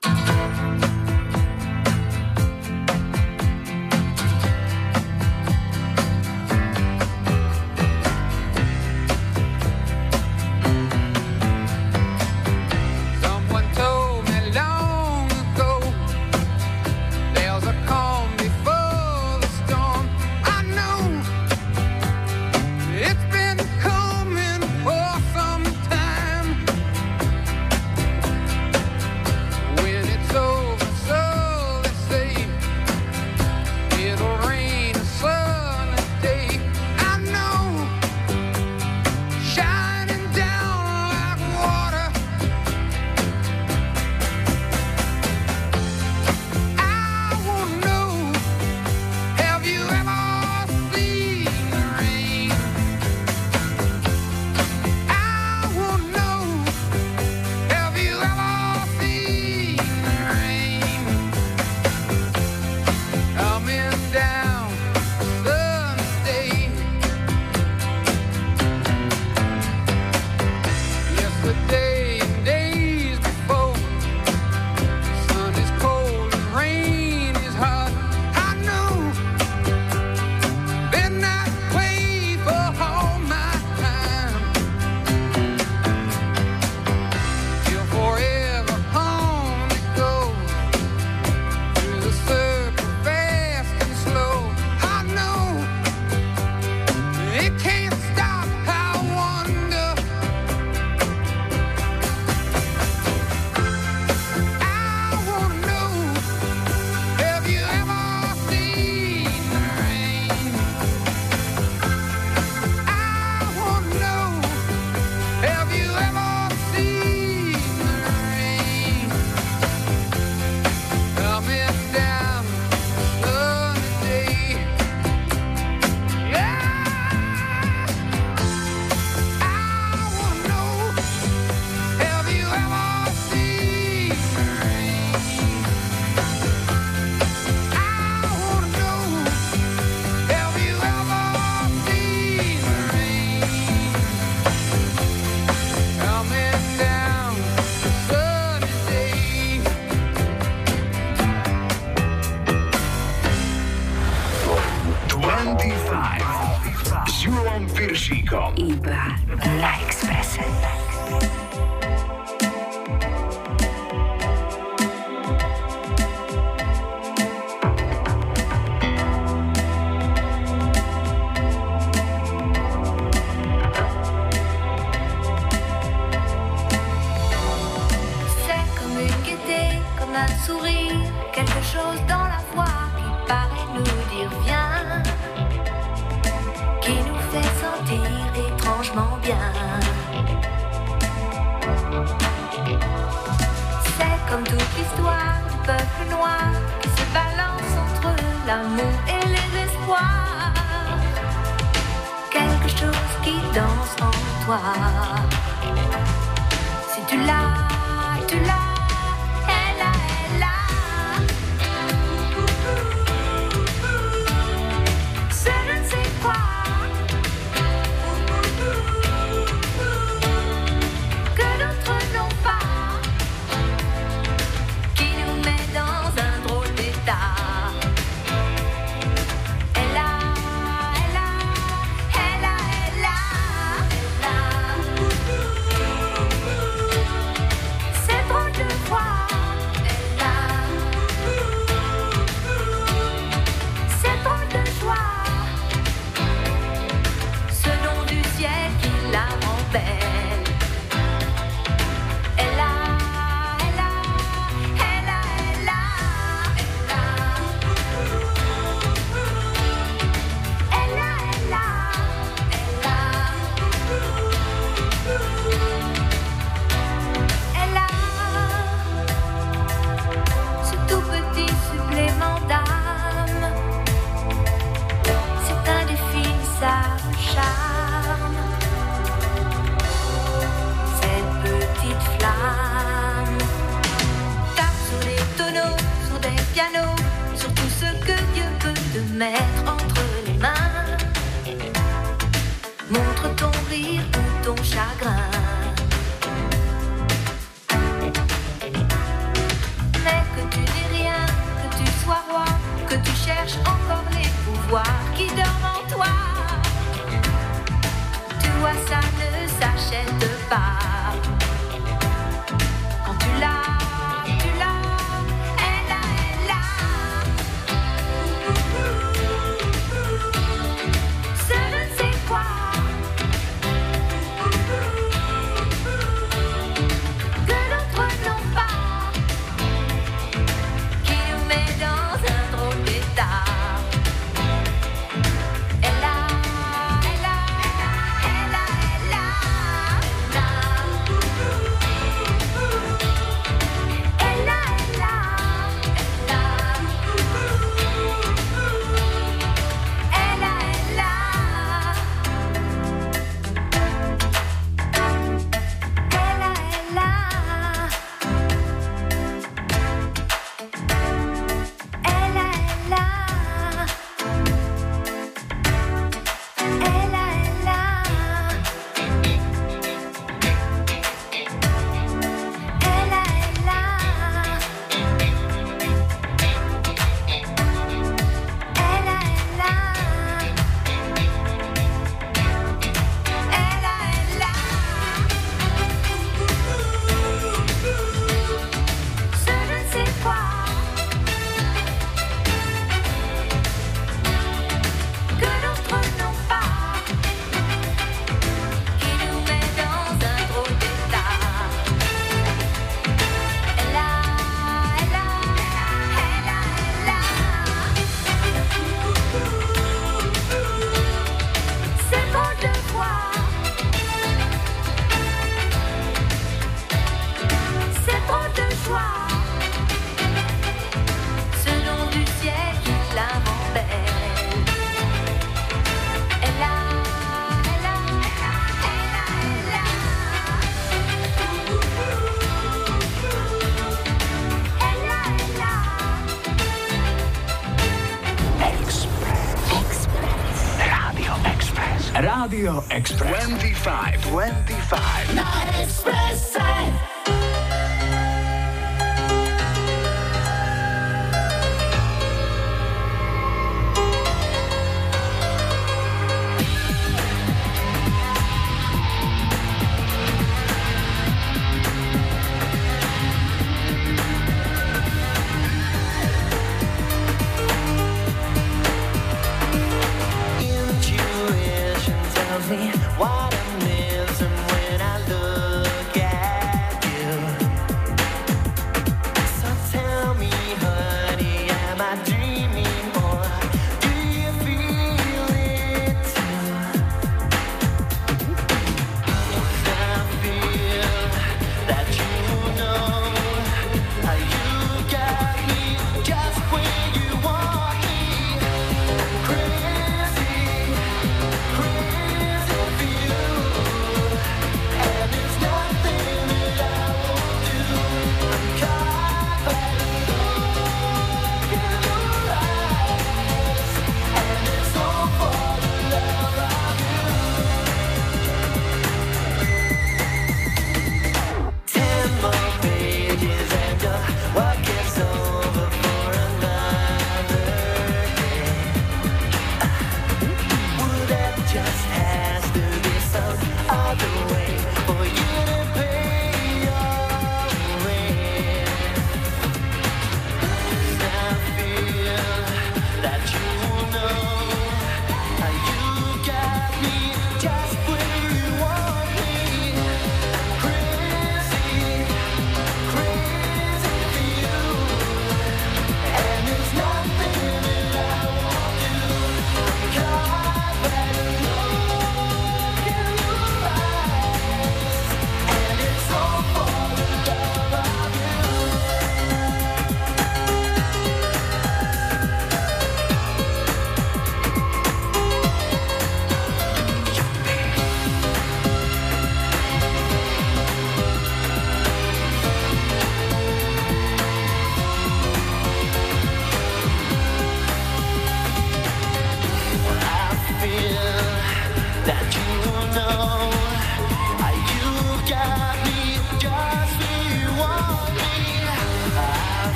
Tu vois, ça ne s'achète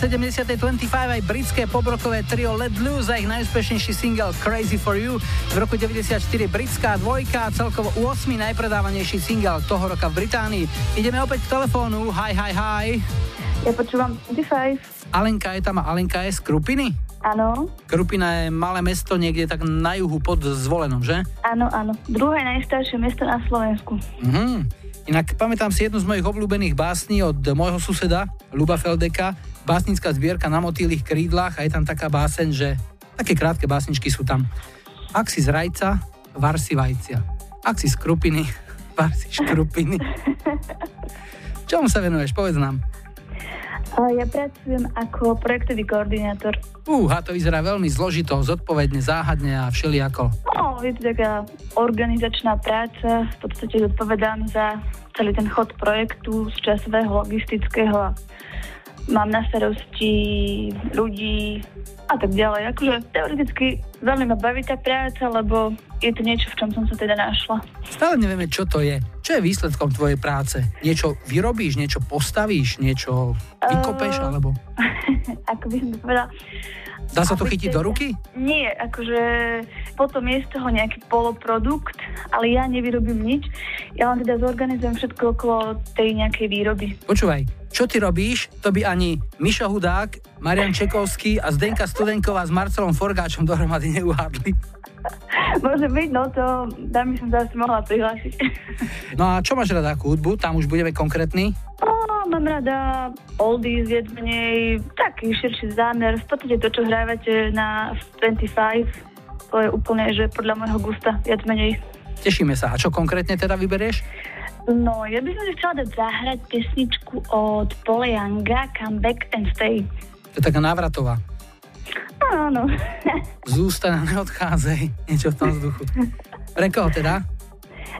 70.25 aj britské pobrokové trio Let Loose a ich najúspešnejší single Crazy For You. V roku 94 britská dvojka a celkovo 8. najpredávanejší single toho roka v Británii. Ideme opäť k telefónu. Hi, hi, hi. Ja počúvam 25. Alenka je tam a Alenka je z Krupiny? Áno, Krupina je malé mesto niekde tak na juhu pod zvolenom, že? áno, áno. Druhé najstaršie mesto na Slovensku. Mhm. Inak pamätám si jednu z mojich obľúbených básní od môjho suseda, Luba Feldeka, básnická zbierka na motýlých krídlach a je tam taká báseň, že také krátke básničky sú tam. Ak si z rajca, var si vajcia. Ak si z krupiny, var si škrupiny. Čomu sa venuješ? Povedz nám. Ja pracujem ako projektový koordinátor. Úha, to vyzerá veľmi zložito, zodpovedne, záhadne a všelijako. No, je to taká organizačná práca, v podstate zodpovedám za celý ten chod projektu z časového, logistického a mám na starosti ľudí a tak ďalej. Akože teoreticky veľmi ma baví tá práca, lebo je to niečo, v čom som sa teda našla. Stále nevieme, čo to je. Čo je výsledkom tvojej práce? Niečo vyrobíš, niečo postavíš, niečo vykopeš, Eh, alebo... Ako by som to povedala, Dá sa to chytiť do ruky? Nie, akože potom je z toho nejaký poloprodukt, ale ja nevyrobím nič. Ja len teda zorganizujem všetko okolo tej nejakej výroby. Počúvaj, čo ty robíš, to by ani Mišo Hudák, Marian Čekovský a Zdenka Studenková s Marcelom Forgáčom dohromady neuhádli. Môže byť, no to tam by som zase mohla prihlásiť. No a čo máš rada akú hudbu? Tam už budeme konkrétni. O, mám rada oldies, viac menej taký širší zámer. V podstate to, čo hrávate na 25, to je úplne, že podľa môjho gusta, viac menej. Tešíme sa. A čo konkrétne teda vyberieš? No, ja by som si chcela dať zahrať pesničku od Pole Younga, Come Back and Stay. To je taká návratová. Áno. Zústaň a neodchádzaj. Niečo v tom vzduchu. Pre koho teda?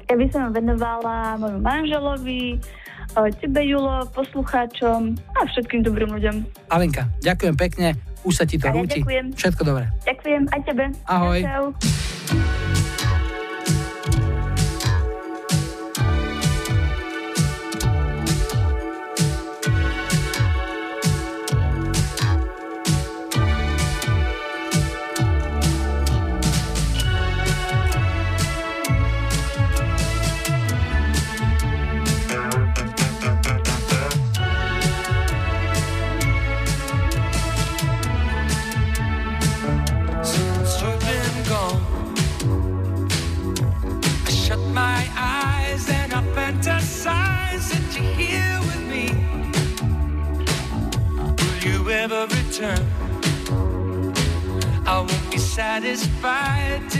Ja by som venovala môjmu manželovi, o, tebe, Julo, poslucháčom a všetkým dobrým ľuďom. Alenka, ďakujem pekne. Už sa ti to A ja rúti. ďakujem. Všetko dobré. Ďakujem aj tebe. Ahoj. Čau, čau. Return? I won't be satisfied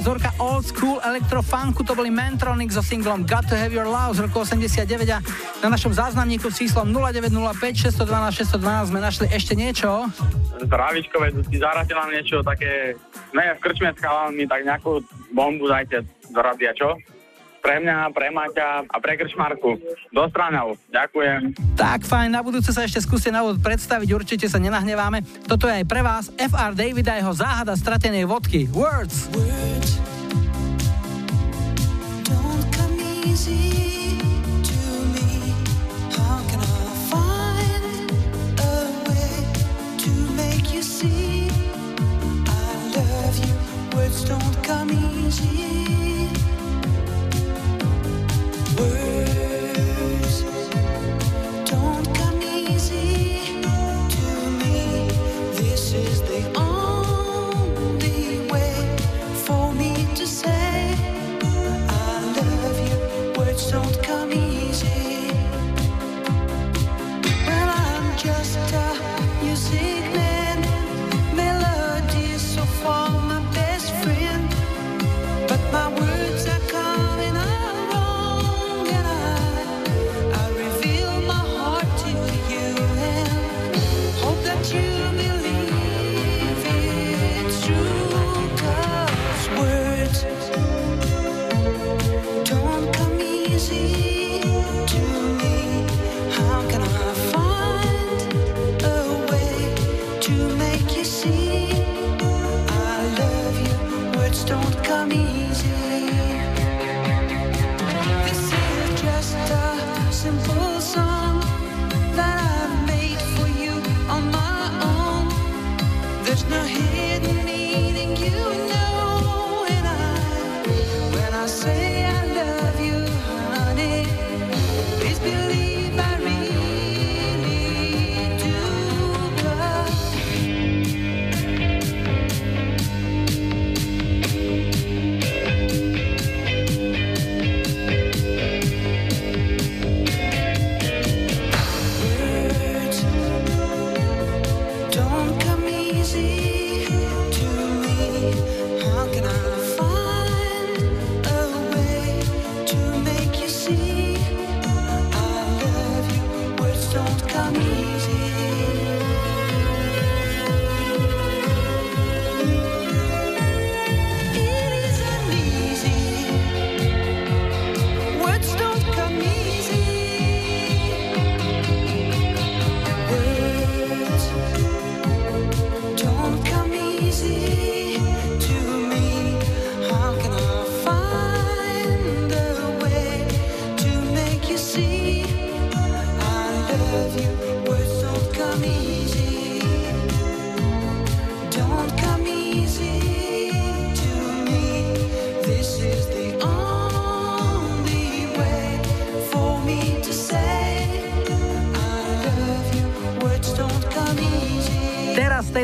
vzorka old school elektrofunku, to boli Mentronic so singlom Got to have your love z roku 89 a na našom záznamníku s číslom 0905 612 612 sme našli ešte niečo. Zdravičko, veď ty zahráte nám niečo také, ne, v krčme s chalami, tak nejakú bombu dajte do radia, čo? pre mňa, pre Maťa a pre Kršmarku. Do Straňov. Ďakujem. Tak fajn, na budúce sa ešte skúste na úvod predstaviť, určite sa nenahneváme. Toto je aj pre vás FR David a jeho záhada stratenej vodky. Words. Words.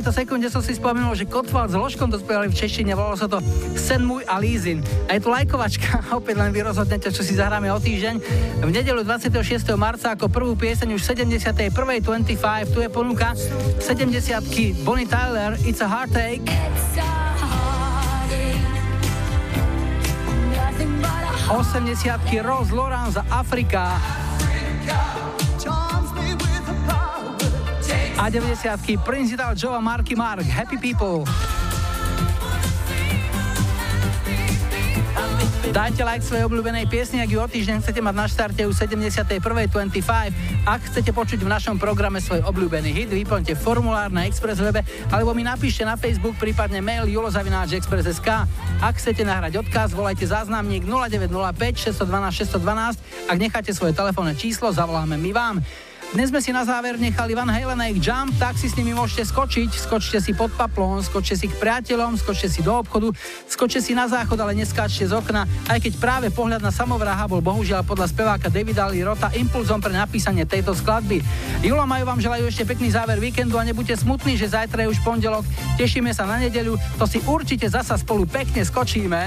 Tejto sekunde som si spomenul, že Kotval s Ložkom to spievali v češtine, volalo sa to Sen môj a Lízin. A je tu lajkovačka, opäť len vy rozhodnete, čo si zahráme o týždeň. V nedelu 26. marca ako prvú pieseň už 71. 25, tu je ponuka 70 Bonnie Tyler, It's a Heartache. 80 Rose Lauren za Afrika. A 90 Principal Joe a Marky Mark, Happy People. Dajte like svojej obľúbenej piesni, ak ju o týždeň chcete mať na štarte už 71.25. Ak chcete počuť v našom programe svoj obľúbený hit, vyplňte formulár na Express webe alebo mi napíšte na Facebook, prípadne mail julozavináčexpress.sk. Ak chcete nahrať odkaz, volajte záznamník 0905 612 612. Ak necháte svoje telefónne číslo, zavoláme my vám. Dnes sme si na záver nechali Van Halen a ich Jump, tak si s nimi môžete skočiť. Skočte si pod paplón, skočte si k priateľom, skočte si do obchodu, skočte si na záchod, ale neskáčte z okna, aj keď práve pohľad na samovraha bol bohužiaľ podľa speváka Davida Lee Rota impulzom pre napísanie tejto skladby. Julo Majú vám želajú ešte pekný záver víkendu a nebuďte smutní, že zajtra je už pondelok. Tešíme sa na nedeľu, to si určite zasa spolu pekne skočíme.